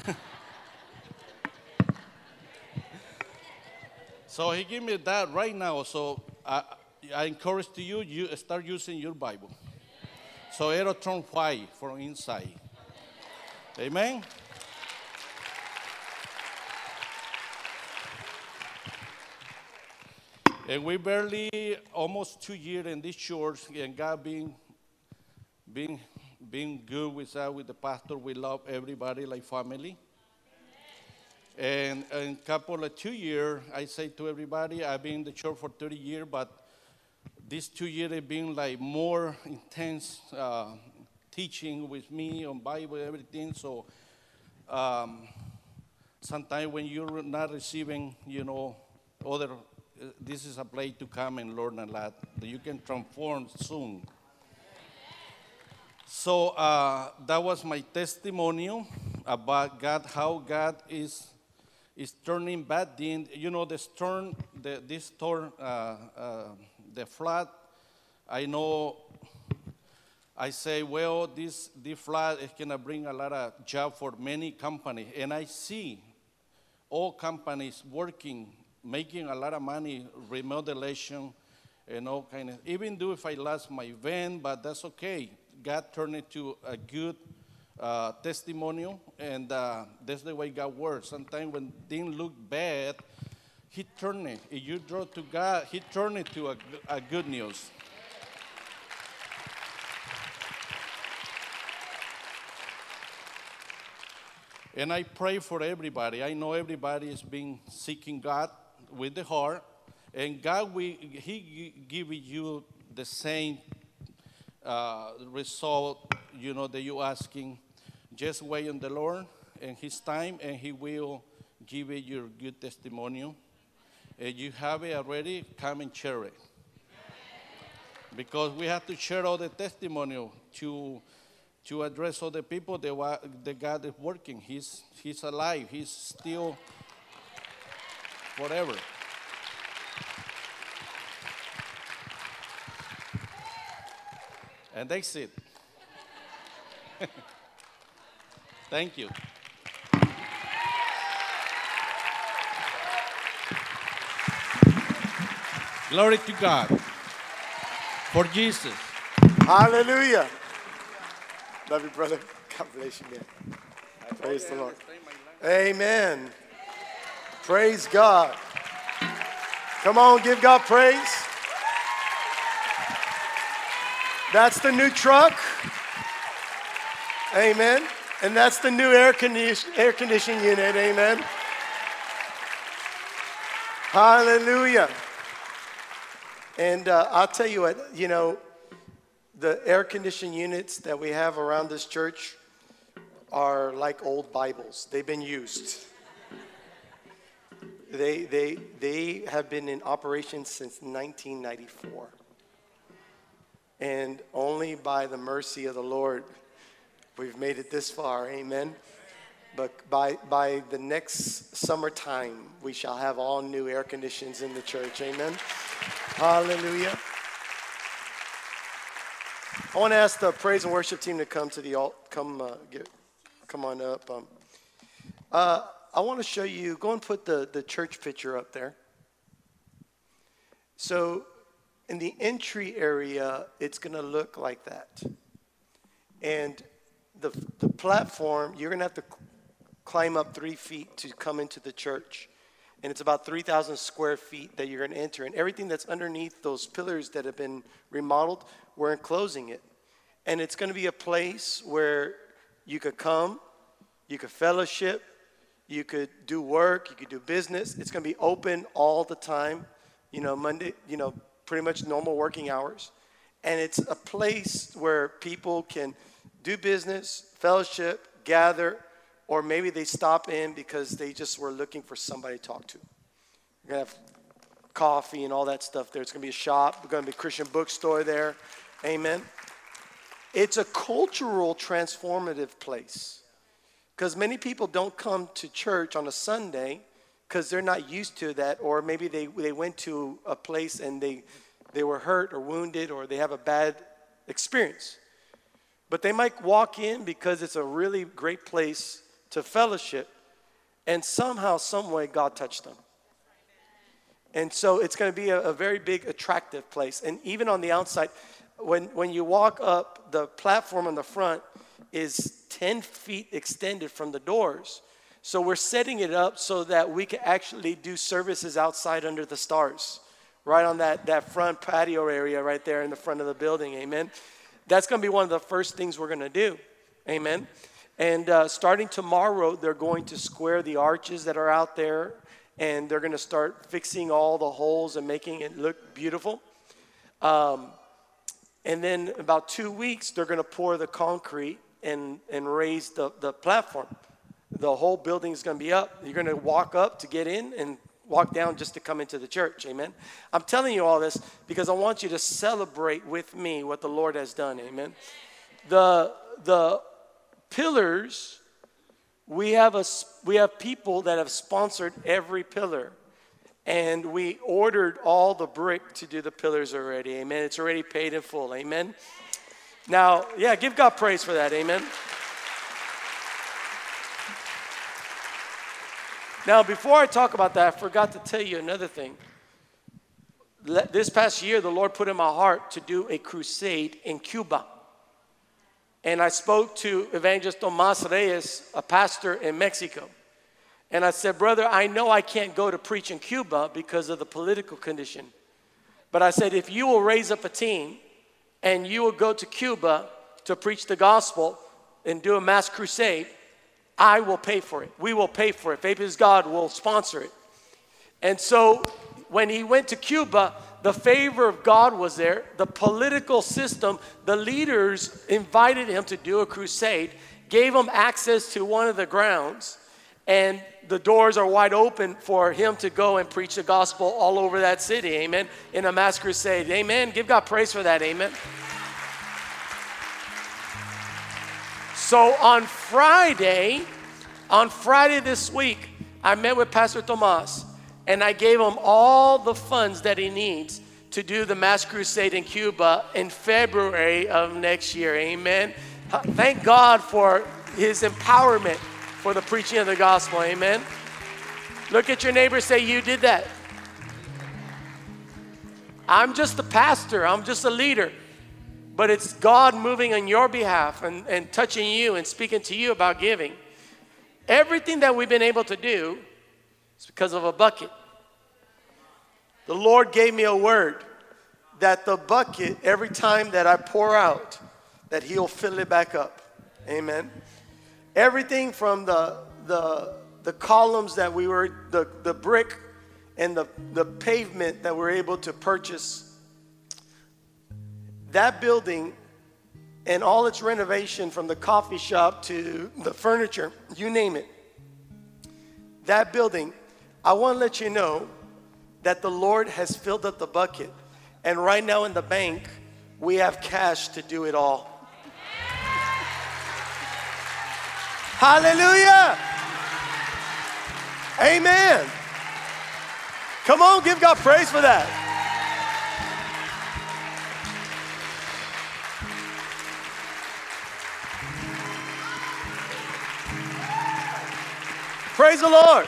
so he gave me that right now. So I, I encourage to you, you start using your Bible. So it'll turn white from inside. Amen. And we barely almost two years in this church, and God being being being good with us, with the pastor. We love everybody like family. And in a couple of two years, I say to everybody, I've been in the church for 30 years, but these two years have been like more intense uh, teaching with me on Bible, everything. So um, sometimes when you're not receiving, you know, other this is a place to come and learn a lot you can transform soon. So uh, that was my testimonial about God, how God is is turning bad things. You know, the storm, the, this storm, uh, uh, the flood. I know. I say, well, this this flood is gonna bring a lot of job for many companies, and I see all companies working making a lot of money, remodelation, and all kind of. Even though if I lost my van, but that's okay. God turned it to a good uh, testimonial, and uh, that's the way God works. Sometimes when things look bad, He turned it. If you draw to God, He turned it to a, a good news. And I pray for everybody. I know everybody is being seeking God with the heart, and God will He give you the same uh, result, you know, that you asking. Just wait on the Lord and His time, and He will give you your good testimonial. And you have it already, come and share it. Because we have to share all the testimonial to to address all the people that, that God is working. He's He's alive. He's still whatever. And that's it. Thank you. Glory to God for Jesus. Hallelujah. Love you, brother. God bless you, man. Praise the Lord. Amen. Praise God. Come on, give God praise. That's the new truck. Amen. And that's the new air, condition, air conditioning unit. Amen. Hallelujah. And uh, I'll tell you what, you know, the air conditioning units that we have around this church are like old Bibles, they've been used. They, they, they have been in operation since 1994. And only by the mercy of the Lord, we've made it this far. Amen. But by, by the next summertime, we shall have all new air conditions in the church. Amen. Hallelujah. I want to ask the praise and worship team to come to the altar. Come, uh, get, come on up. Um, uh, I want to show you, go and put the, the church picture up there. So, in the entry area, it's going to look like that. And the, the platform, you're going to have to climb up three feet to come into the church. And it's about 3,000 square feet that you're going to enter. And everything that's underneath those pillars that have been remodeled, we're enclosing it. And it's going to be a place where you could come, you could fellowship, you could do work, you could do business. It's going to be open all the time, you know, Monday, you know, pretty much normal working hours. And it's a place where people can do business, fellowship, gather, or maybe they stop in because they just were looking for somebody to talk to. We're going to have coffee and all that stuff there. It's going to be a shop. We're going to be a Christian bookstore there. Amen. It's a cultural transformative place because many people don't come to church on a Sunday because they're not used to that, or maybe they, they went to a place and they, they were hurt or wounded or they have a bad experience. But they might walk in because it's a really great place to fellowship, and somehow, some way, God touched them. And so it's going to be a, a, very big, attractive place. And even on the outside, when, when you walk up, the platform on the front is 10 feet extended from the doors. So we're setting it up so that we can actually do services outside under the stars, right on that, that front patio area right there in the front of the building. Amen. That's going to be one of the first things we're going to do. Amen. And uh, starting tomorrow, they're going to square the arches that are out there, and they're going to start fixing all the holes and making it look beautiful. Um, and then about two weeks, they're going to pour the concrete and, and raise the, the platform. The whole building is going to be up. You're going to walk up to get in and walk down just to come into the church. Amen. I'm telling you all this because I want you to celebrate with me what the Lord has done. Amen. The, the pillars, we have, a, we have people that have sponsored every pillar. And we ordered all the brick to do the pillars already. Amen. It's already paid in full. Amen. Now, yeah, give God praise for that. Amen. Now, before I talk about that, I forgot to tell you another thing. This past year, the Lord put in my heart to do a crusade in Cuba. And I spoke to Evangelist Tomas Reyes, a pastor in Mexico. And I said, Brother, I know I can't go to preach in Cuba because of the political condition. But I said, if you will raise up a team and you will go to Cuba to preach the gospel and do a mass crusade, I will pay for it. We will pay for it. Faith Pleases God will sponsor it. And so when he went to Cuba, the favor of God was there. The political system, the leaders invited him to do a crusade, gave him access to one of the grounds, and the doors are wide open for him to go and preach the gospel all over that city. Amen. In a mass crusade. Amen. Give God praise for that. Amen. So on Friday, on Friday this week, I met with Pastor Tomas and I gave him all the funds that he needs to do the mass crusade in Cuba in February of next year. Amen. Thank God for his empowerment for the preaching of the gospel. Amen. Look at your neighbor say, You did that. I'm just a pastor, I'm just a leader. But it's God moving on your behalf and, and touching you and speaking to you about giving. Everything that we've been able to do is because of a bucket. The Lord gave me a word that the bucket, every time that I pour out, that He'll fill it back up. Amen. Everything from the the the columns that we were the, the brick and the, the pavement that we're able to purchase that building and all its renovation from the coffee shop to the furniture you name it that building i want to let you know that the Lord has filled up the bucket. And right now in the bank, we have cash to do it all. Hallelujah. Amen. Come on, give God praise for that. Praise the Lord.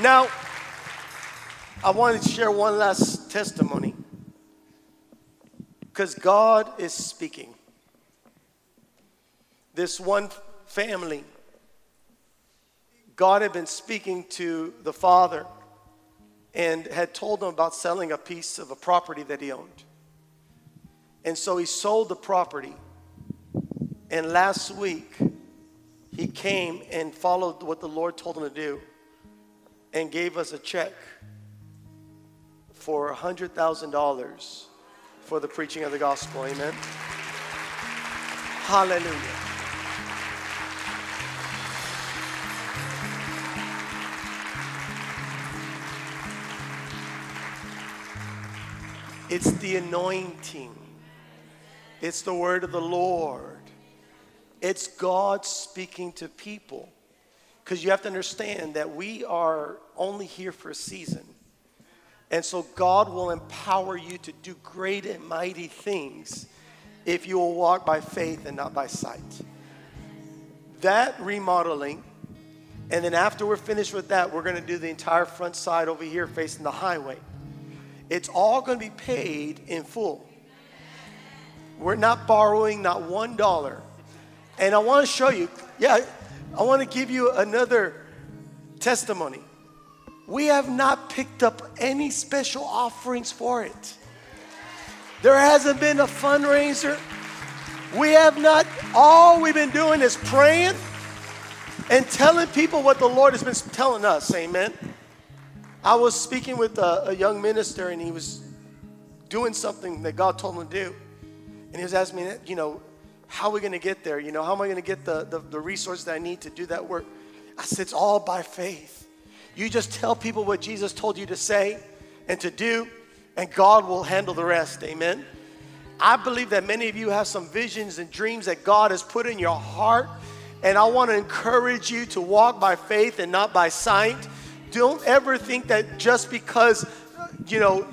Now, I wanted to share one last testimony. Because God is speaking. This one family, God had been speaking to the father and had told him about selling a piece of a property that he owned. And so he sold the property. And last week, he came and followed what the Lord told him to do and gave us a check for $100,000 for the preaching of the gospel. Amen. Hallelujah. It's the anointing. It's the word of the Lord. It's God speaking to people. Because you have to understand that we are only here for a season. And so God will empower you to do great and mighty things if you will walk by faith and not by sight. That remodeling, and then after we're finished with that, we're going to do the entire front side over here facing the highway. It's all going to be paid in full. We're not borrowing not one dollar. And I want to show you, yeah, I want to give you another testimony. We have not picked up any special offerings for it. There hasn't been a fundraiser. We have not, all we've been doing is praying and telling people what the Lord has been telling us. Amen. I was speaking with a, a young minister and he was doing something that God told him to do. And he was asking me, you know, how are we going to get there? You know, how am I going to get the, the, the resources that I need to do that work? I said, it's all by faith. You just tell people what Jesus told you to say and to do, and God will handle the rest. Amen. I believe that many of you have some visions and dreams that God has put in your heart, and I want to encourage you to walk by faith and not by sight. Don't ever think that just because, you know,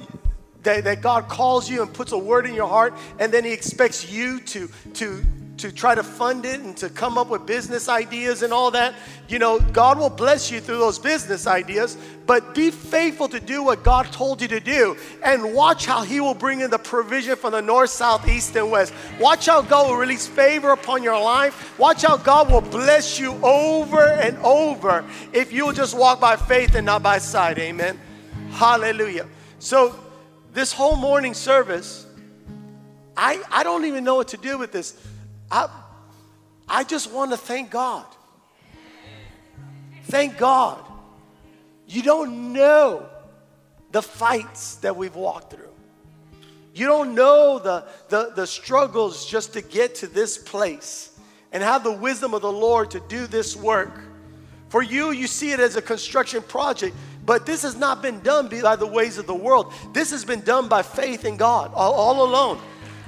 that, that God calls you and puts a word in your heart, and then He expects you to, to, to try to fund it and to come up with business ideas and all that. You know, God will bless you through those business ideas, but be faithful to do what God told you to do and watch how He will bring in the provision from the north, south, east, and west. Watch how God will release favor upon your life. Watch how God will bless you over and over if you will just walk by faith and not by sight. Amen. Hallelujah. So, this whole morning service, I, I don't even know what to do with this. I, I just want to thank God. Thank God. You don't know the fights that we've walked through. You don't know the, the, the struggles just to get to this place and have the wisdom of the Lord to do this work. For you, you see it as a construction project. But this has not been done by the ways of the world. This has been done by faith in God, all, all alone.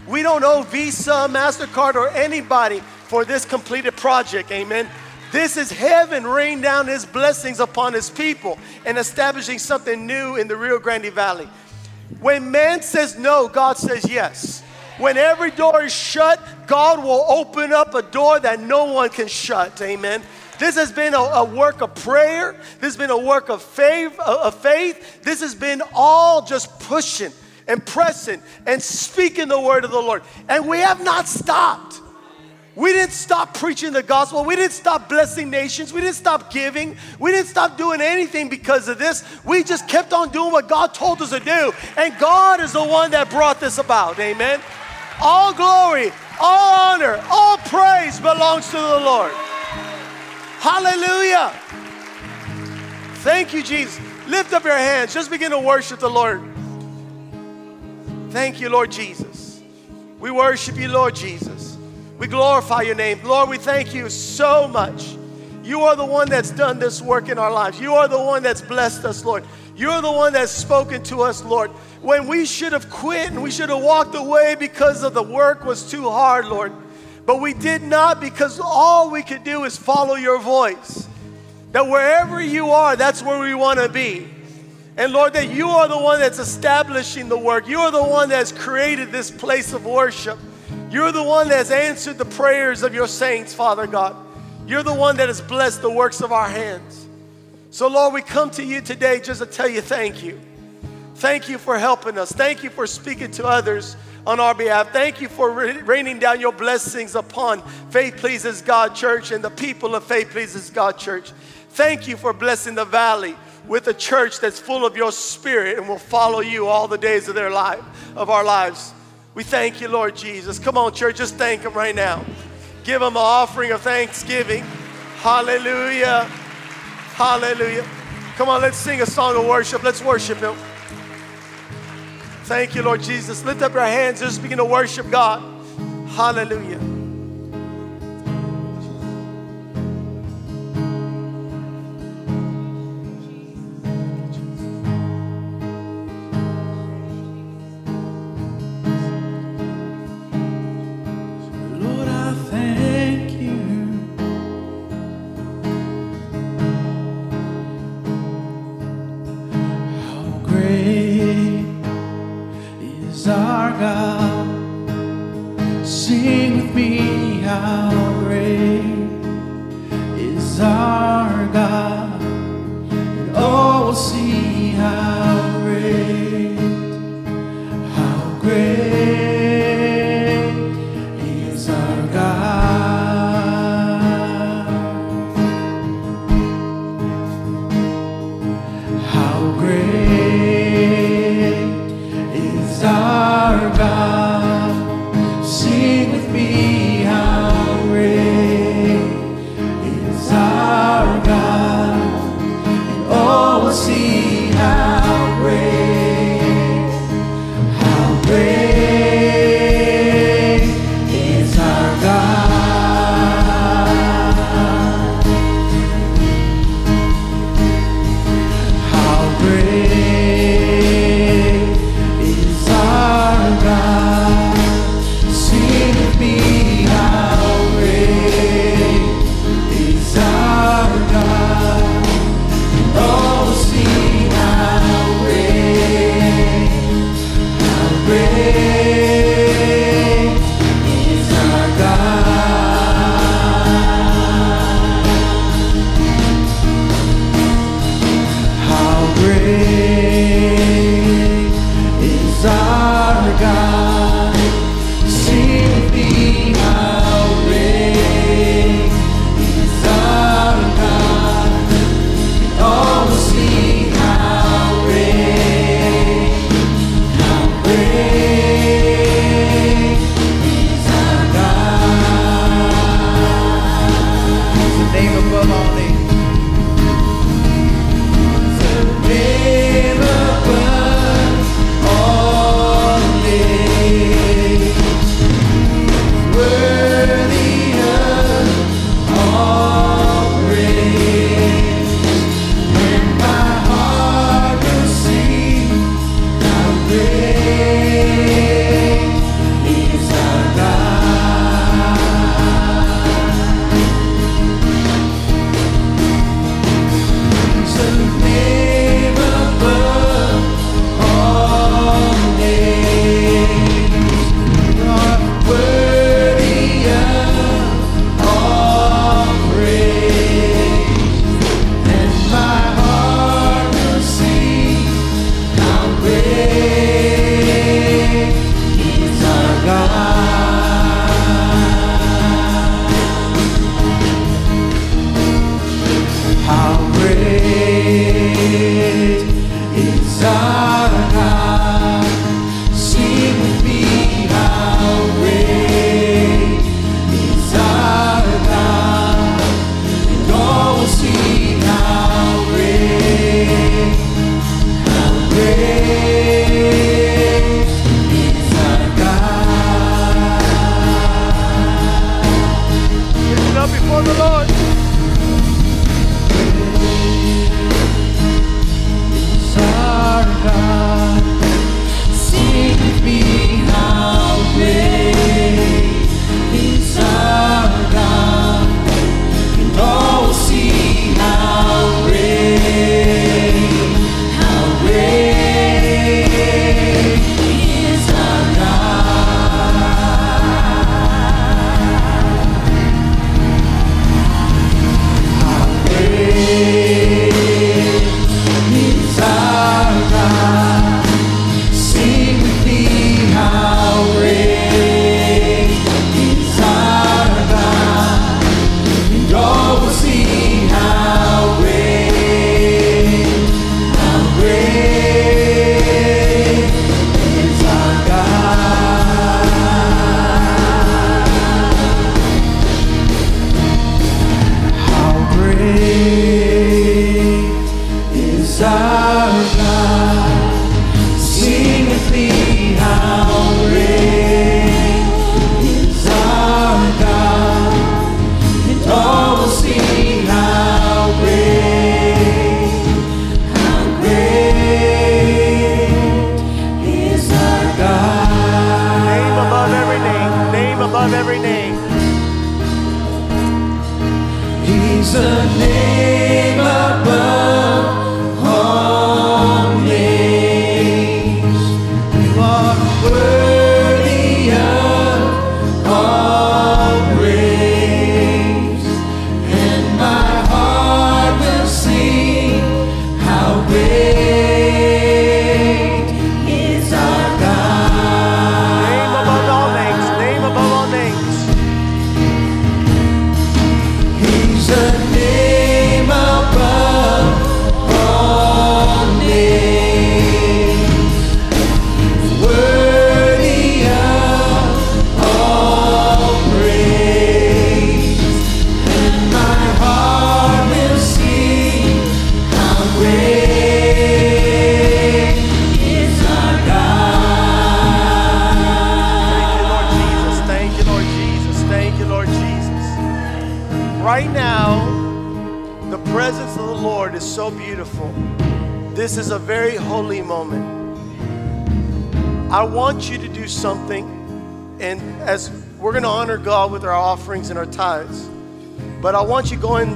We don't owe Visa, MasterCard, or anybody for this completed project. Amen. This is heaven rain down his blessings upon his people and establishing something new in the Rio Grande Valley. When man says no, God says yes. When every door is shut, God will open up a door that no one can shut. Amen. This has been a, a work of prayer. This has been a work of faith, uh, of faith. This has been all just pushing and pressing and speaking the word of the Lord. And we have not stopped. We didn't stop preaching the gospel. We didn't stop blessing nations. We didn't stop giving. We didn't stop doing anything because of this. We just kept on doing what God told us to do. And God is the one that brought this about. Amen. All glory, all honor, all praise belongs to the Lord. Hallelujah. Thank you, Jesus. Lift up your hands. Just begin to worship the Lord. Thank you, Lord Jesus. We worship you, Lord Jesus. We glorify your name. Lord, we thank you so much. You are the one that's done this work in our lives. You are the one that's blessed us, Lord. You're the one that's spoken to us, Lord. When we should have quit and we should have walked away because of the work was too hard, Lord. But we did not because all we could do is follow your voice. That wherever you are, that's where we want to be. And Lord, that you are the one that's establishing the work. You are the one that's created this place of worship. You're the one that's answered the prayers of your saints, Father God. You're the one that has blessed the works of our hands. So, Lord, we come to you today just to tell you thank you. Thank you for helping us. Thank you for speaking to others on our behalf. Thank you for raining down your blessings upon Faith Pleases God Church and the people of Faith Pleases God Church. Thank you for blessing the valley with a church that's full of your spirit and will follow you all the days of their life of our lives. We thank you, Lord Jesus. Come on, church, just thank him right now. Give him an offering of thanksgiving. Hallelujah. Hallelujah. Come on, let's sing a song of worship. Let's worship him. Thank you, Lord Jesus. Lift up your hands. Just begin to worship God. Hallelujah.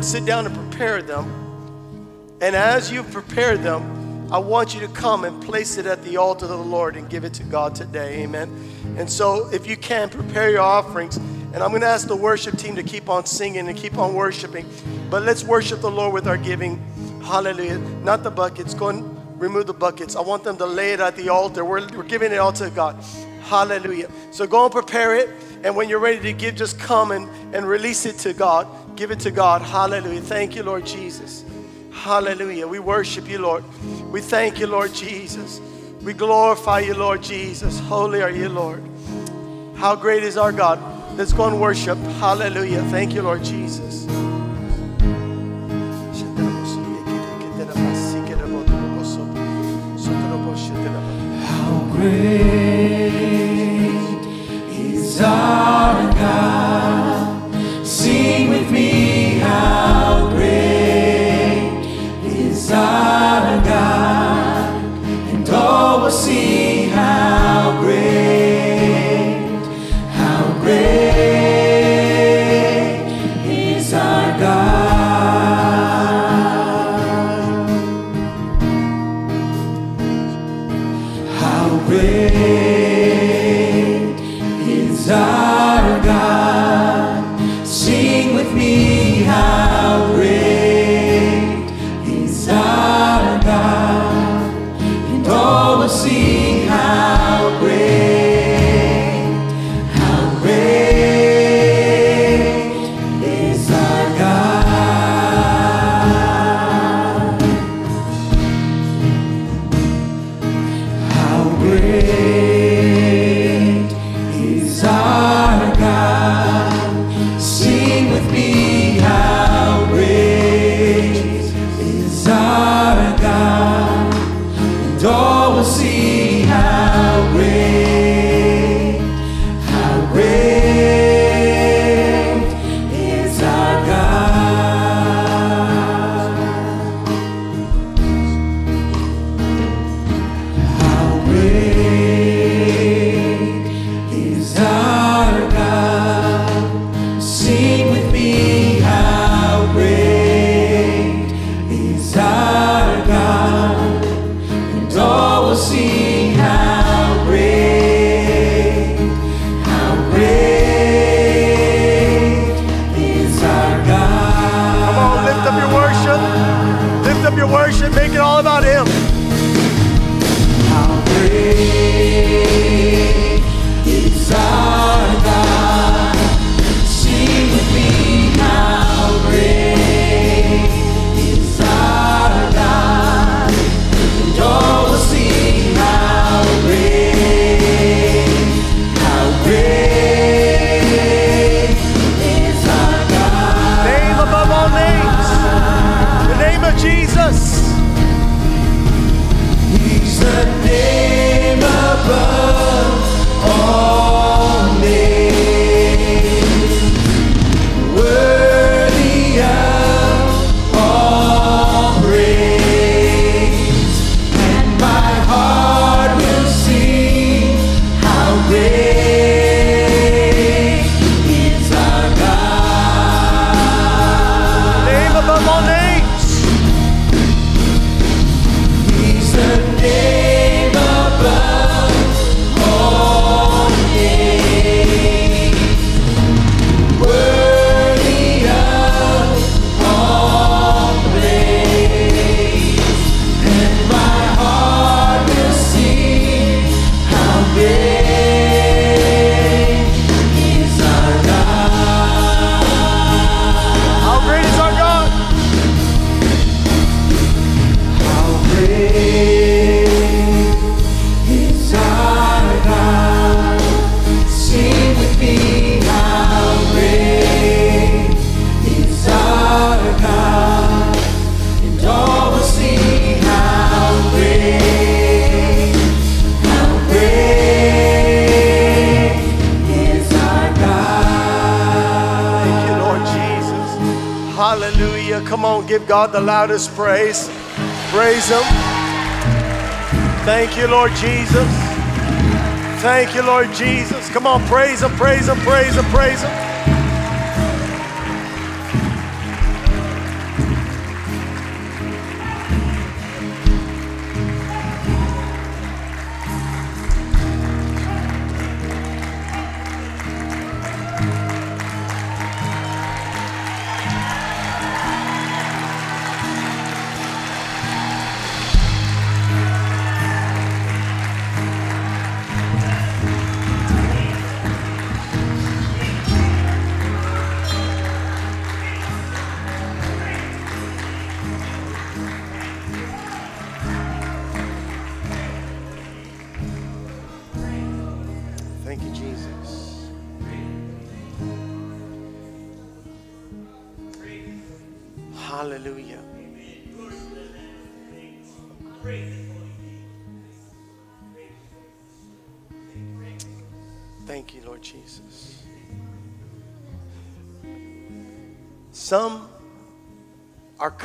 Sit down and prepare them. And as you prepare them, I want you to come and place it at the altar of the Lord and give it to God today. Amen. And so, if you can, prepare your offerings. And I'm going to ask the worship team to keep on singing and keep on worshiping. But let's worship the Lord with our giving. Hallelujah. Not the buckets. Go and remove the buckets. I want them to lay it at the altar. We're, we're giving it all to God. Hallelujah. So go and prepare it. And when you're ready to give, just come and, and release it to God. Give it to God. Hallelujah. Thank you, Lord Jesus. Hallelujah. We worship you, Lord. We thank you, Lord Jesus. We glorify you, Lord Jesus. Holy are you, Lord. How great is our God. Let's go and worship. Hallelujah. Thank you, Lord Jesus. How great is our God the loudest praise. Praise Him. Thank you, Lord Jesus. Thank you, Lord Jesus. Come on, praise Him, praise Him, praise Him, praise Him.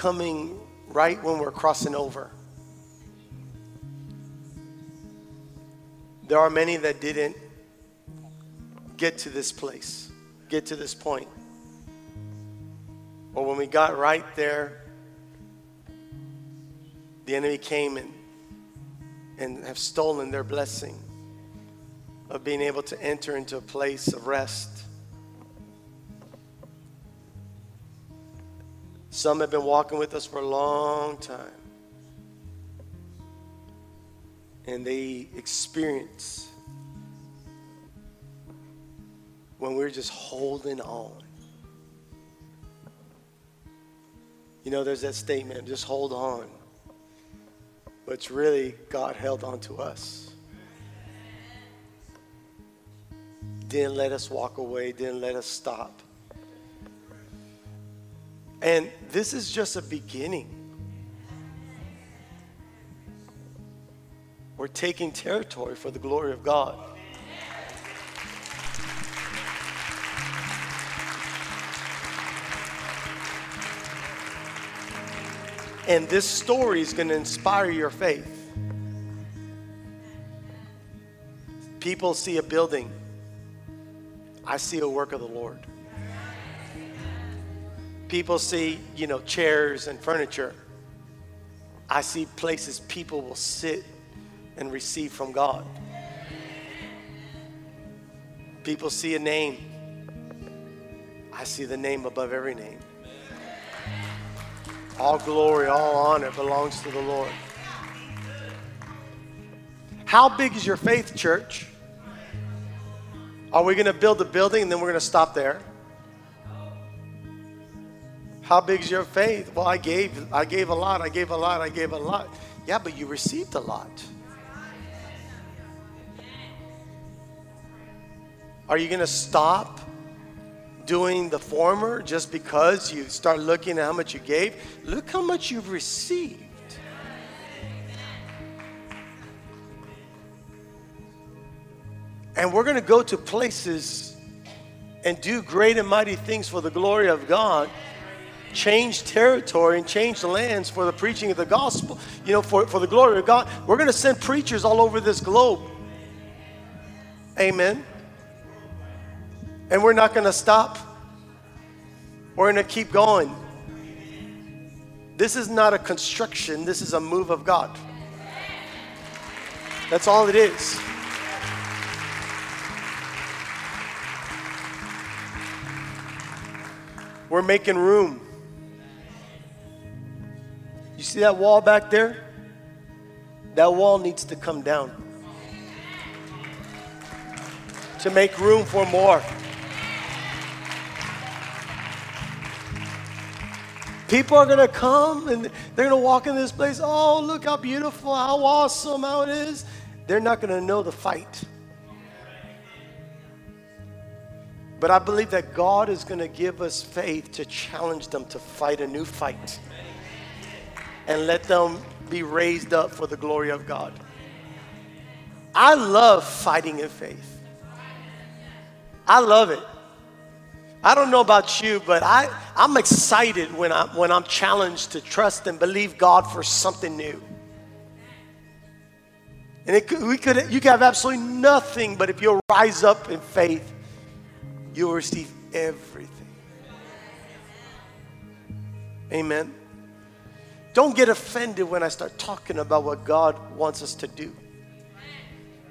Coming right when we're crossing over. There are many that didn't get to this place, get to this point. Or when we got right there, the enemy came and, and have stolen their blessing of being able to enter into a place of rest. Some have been walking with us for a long time. And they experience when we're just holding on. You know, there's that statement, just hold on. But it's really God held on to us. Didn't let us walk away, didn't let us stop. And this is just a beginning. We're taking territory for the glory of God. And this story is going to inspire your faith. People see a building, I see a work of the Lord. People see, you know, chairs and furniture. I see places people will sit and receive from God. People see a name. I see the name above every name. All glory, all honor belongs to the Lord. How big is your faith, church? Are we going to build a building and then we're going to stop there? How big is your faith? Well, I gave I gave a lot, I gave a lot, I gave a lot. Yeah, but you received a lot. Are you going to stop doing the former just because you start looking at how much you gave? Look how much you've received. And we're going to go to places and do great and mighty things for the glory of God, change territory and change lands for the preaching of the gospel, you know, for, for the glory of God. We're going to send preachers all over this globe. Amen. And we're not going to stop. We're going to keep going. This is not a construction, this is a move of God. That's all it is. We're making room. You see that wall back there? That wall needs to come down to make room for more. People are going to come and they're going to walk in this place. Oh, look how beautiful, how awesome, how it is. They're not going to know the fight. But I believe that God is going to give us faith to challenge them to fight a new fight and let them be raised up for the glory of God. I love fighting in faith. I love it. I don't know about you, but I, I'm excited when, I, when I'm challenged to trust and believe God for something new. And it we could, you could have absolutely nothing, but if you'll rise up in faith, you'll receive everything. Amen. Don't get offended when I start talking about what God wants us to do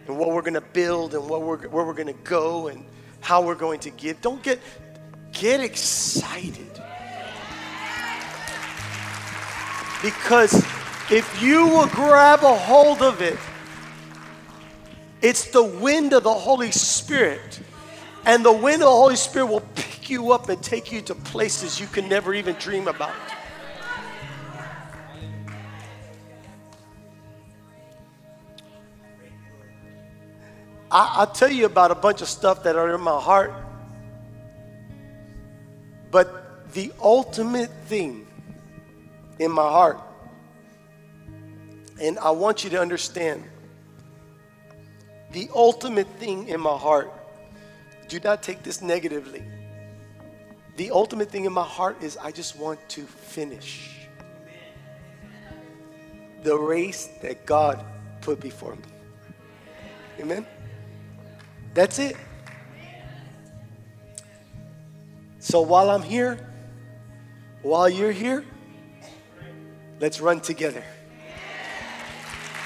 and what we're going to build and what we're, where we're going to go and how we're going to give. Don't get, get excited. Because if you will grab a hold of it, it's the wind of the Holy Spirit. And the wind of the Holy Spirit will pick you up and take you to places you can never even dream about. I, I'll tell you about a bunch of stuff that are in my heart. But the ultimate thing in my heart, and I want you to understand the ultimate thing in my heart, do not take this negatively. The ultimate thing in my heart is I just want to finish the race that God put before me. Amen? That's it. So while I'm here, while you're here, let's run together.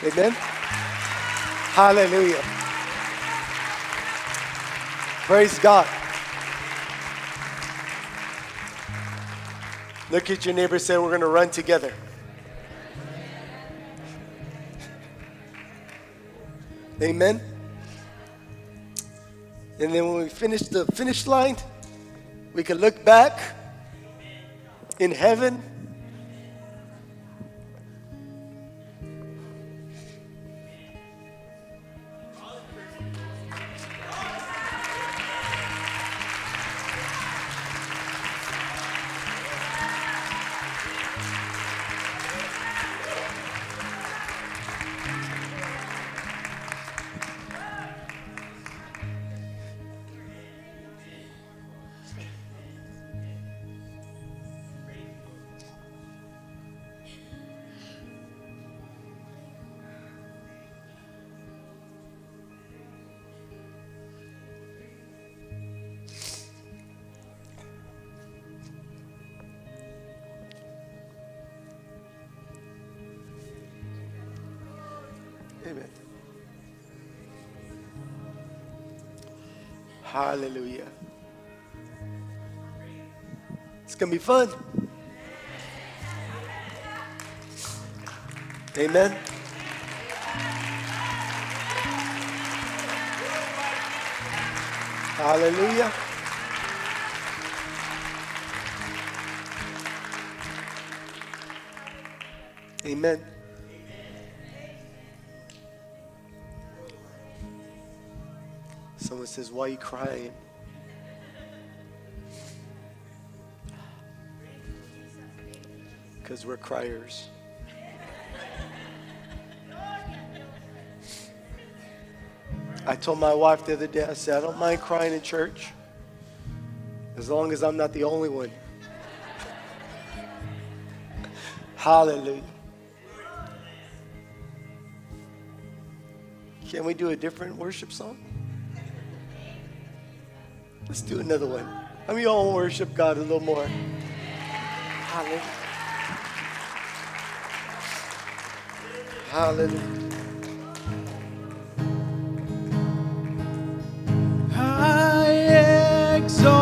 Amen? Hallelujah. Praise God. Look at your neighbor say, We're going to run together. Amen. And then when we finish the finish line, we can look back in heaven. Hallelujah. It's going to be fun. Amen. Hallelujah. Amen. Says, Why are you crying? Because we're criers. I told my wife the other day, I said, I don't mind crying in church as long as I'm not the only one. Hallelujah. Can we do a different worship song? Let's do another one. Y'all want to worship God a little more? Hallelujah. Hallelujah. I exalt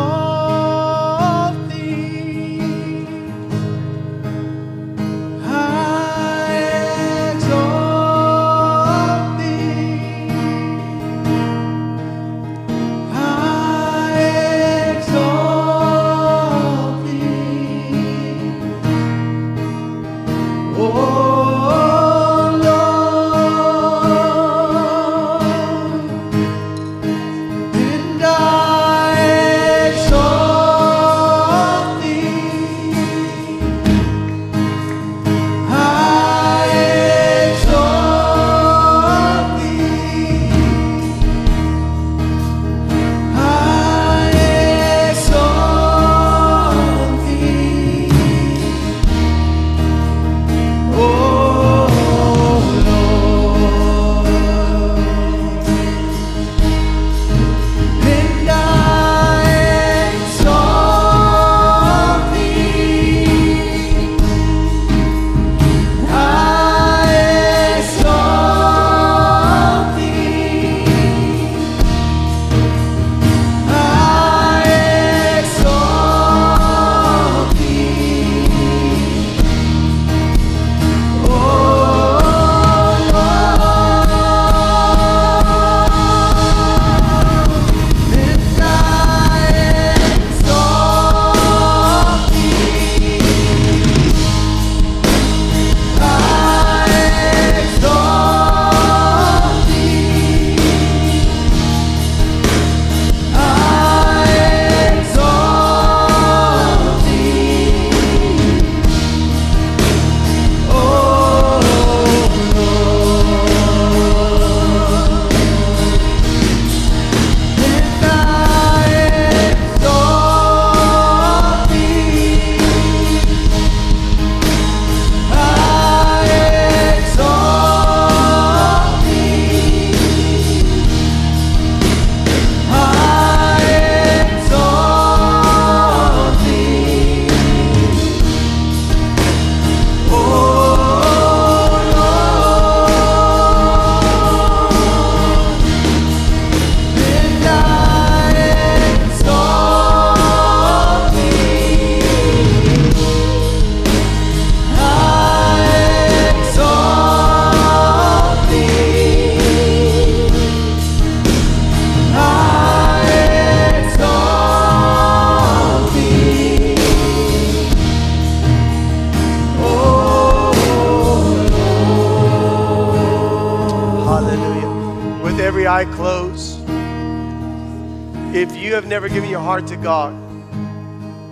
God,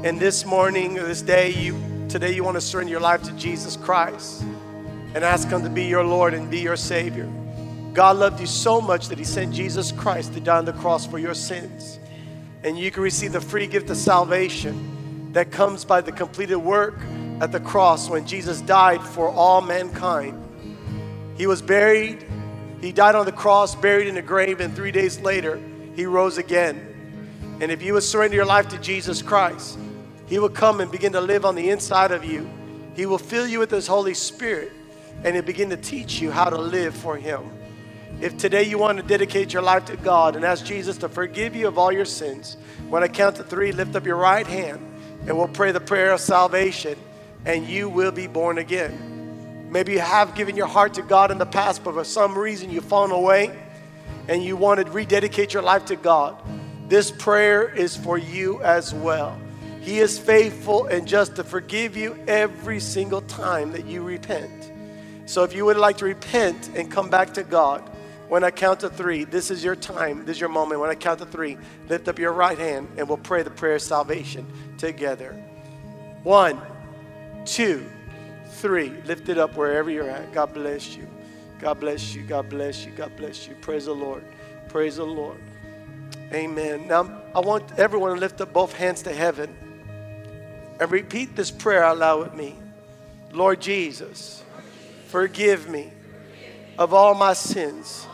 and this morning this day, you today you want to surrender your life to Jesus Christ and ask Him to be your Lord and be your Savior. God loved you so much that He sent Jesus Christ to die on the cross for your sins. And you can receive the free gift of salvation that comes by the completed work at the cross when Jesus died for all mankind. He was buried, He died on the cross, buried in a grave, and three days later, He rose again. And if you would surrender your life to Jesus Christ, He will come and begin to live on the inside of you. He will fill you with His Holy Spirit and He'll begin to teach you how to live for Him. If today you want to dedicate your life to God and ask Jesus to forgive you of all your sins, when I count to three, lift up your right hand and we'll pray the prayer of salvation and you will be born again. Maybe you have given your heart to God in the past, but for some reason you've fallen away and you want to rededicate your life to God. This prayer is for you as well. He is faithful and just to forgive you every single time that you repent. So if you would like to repent and come back to God, when I count to three, this is your time, this is your moment. When I count to three, lift up your right hand and we'll pray the prayer of salvation together. One, two, three. Lift it up wherever you're at. God bless you. God bless you. God bless you. God bless you. Praise the Lord. Praise the Lord. Amen. Now, I want everyone to lift up both hands to heaven and repeat this prayer out loud with me. Lord Jesus, forgive me of all my sins.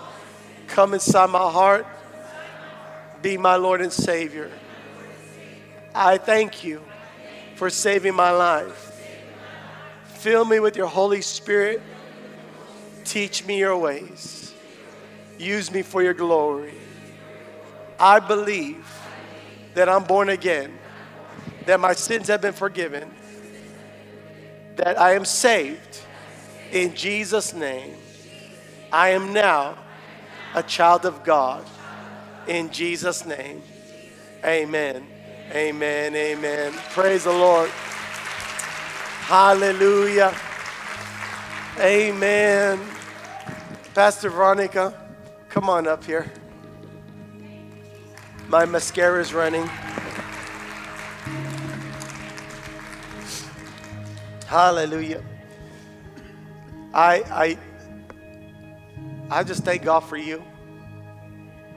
Come inside my heart. Be my Lord and Savior. I thank you for saving my life. Fill me with your Holy Spirit. Teach me your ways. Use me for your glory. I believe that I'm born again, that my sins have been forgiven, that I am saved. In Jesus' name, I am now a child of God. In Jesus' name, amen. Amen. Amen. Praise the Lord. Hallelujah. Amen. Pastor Veronica, come on up here. My mascara is running. Hallelujah. I I I just thank God for you.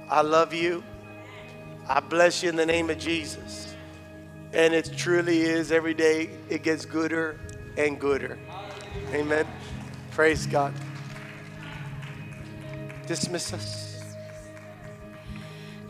I love you. I bless you in the name of Jesus. And it truly is every day it gets gooder and gooder. Amen. Praise God. Dismiss us.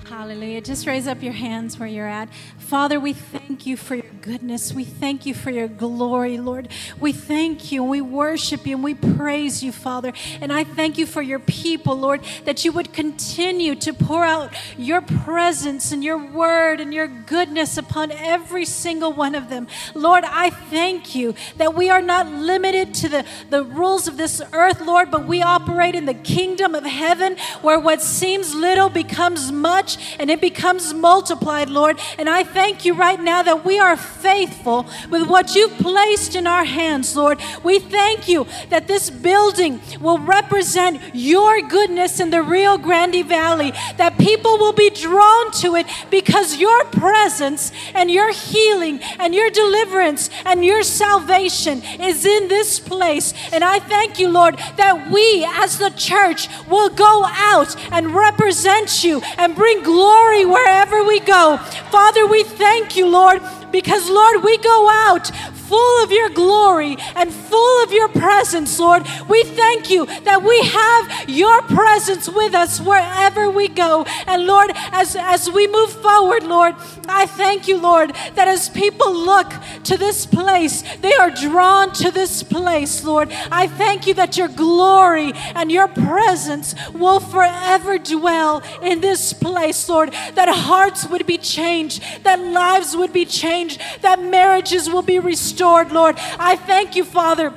Hallelujah. Just raise up your hands where you're at. Father, we thank you for your goodness. We thank you for your glory, Lord. We thank you we worship you and we praise you, Father. And I thank you for your people, Lord, that you would continue to pour out your presence and your word and your goodness upon every single one of them. Lord, I thank you that we are not limited to the, the rules of this earth, Lord, but we operate in the kingdom of heaven where what seems little becomes much and it becomes multiplied, Lord. And I thank you right now that we are faithful with what you've placed in our hands, Lord. We thank you that this building will represent your goodness in the Rio Grande Valley, that people will be drawn to it because your presence and your healing and your deliverance and your salvation is in this place. And I thank you, Lord, that we as the church will go out and represent you and bring glory wherever we go. Father, we thank you, Lord, because, Lord, we go out full of your glory and full of your presence, Lord. We thank you that we have your presence with us wherever we go. And Lord, as, as we move forward, Lord, I thank you, Lord, that as people look to this place, they are drawn to this place, Lord. I thank you that your glory and your presence will forever dwell in this place, Lord. That hearts would be changed, that lives would be changed, that marriages will be restored, Lord. I thank you, Father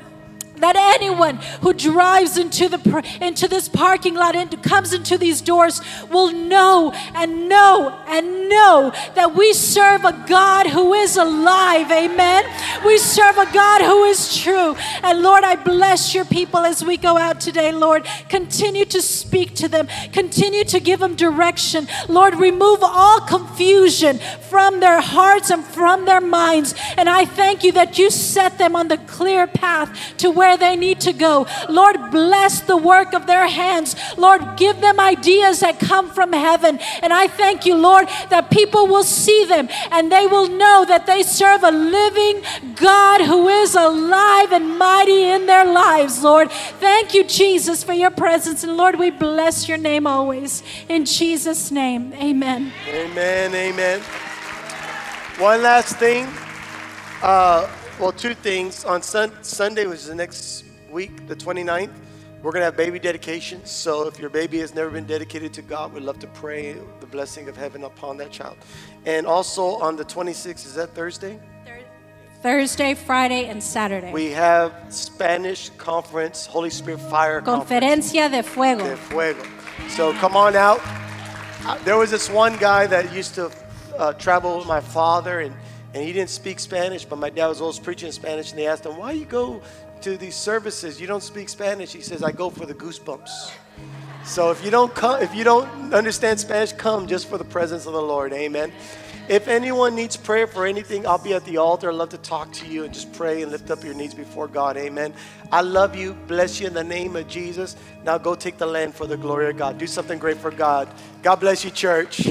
that anyone who drives into the into this parking lot and comes into these doors will know and know and know that we serve a God who is alive. Amen. We serve a God who is true. And Lord I bless your people as we go out today Lord. Continue to speak to them. Continue to give them direction. Lord remove all confusion from their hearts and from their minds. And I thank you that you set them on the clear path to where they need to go. Lord, bless the work of their hands. Lord, give them ideas that come from heaven. And I thank you, Lord, that people will see them and they will know that they serve a living God who is alive and mighty in their lives, Lord. Thank you, Jesus, for your presence. And Lord, we bless your name always. In Jesus' name, amen. Amen, amen. One last thing. Uh, well, two things. On sun- Sunday, which is the next week, the 29th, we're going to have baby dedications. So if your baby has never been dedicated to God, we'd love to pray the blessing of heaven upon that child. And also on the 26th, is that Thursday? Thursday, Friday, and Saturday. We have Spanish conference, Holy Spirit Fire Conference. Conferencia de Fuego. de fuego. So come on out. There was this one guy that used to uh, travel with my father, and, and he didn't speak Spanish, but my dad was always preaching in Spanish, and they asked him, Why you go to these services? You don't speak Spanish. He says, I go for the goosebumps. So if you don't come, if you don't understand Spanish, come just for the presence of the Lord. Amen. If anyone needs prayer for anything, I'll be at the altar. I'd love to talk to you and just pray and lift up your needs before God. Amen. I love you. Bless you in the name of Jesus. Now go take the land for the glory of God. Do something great for God. God bless you, church.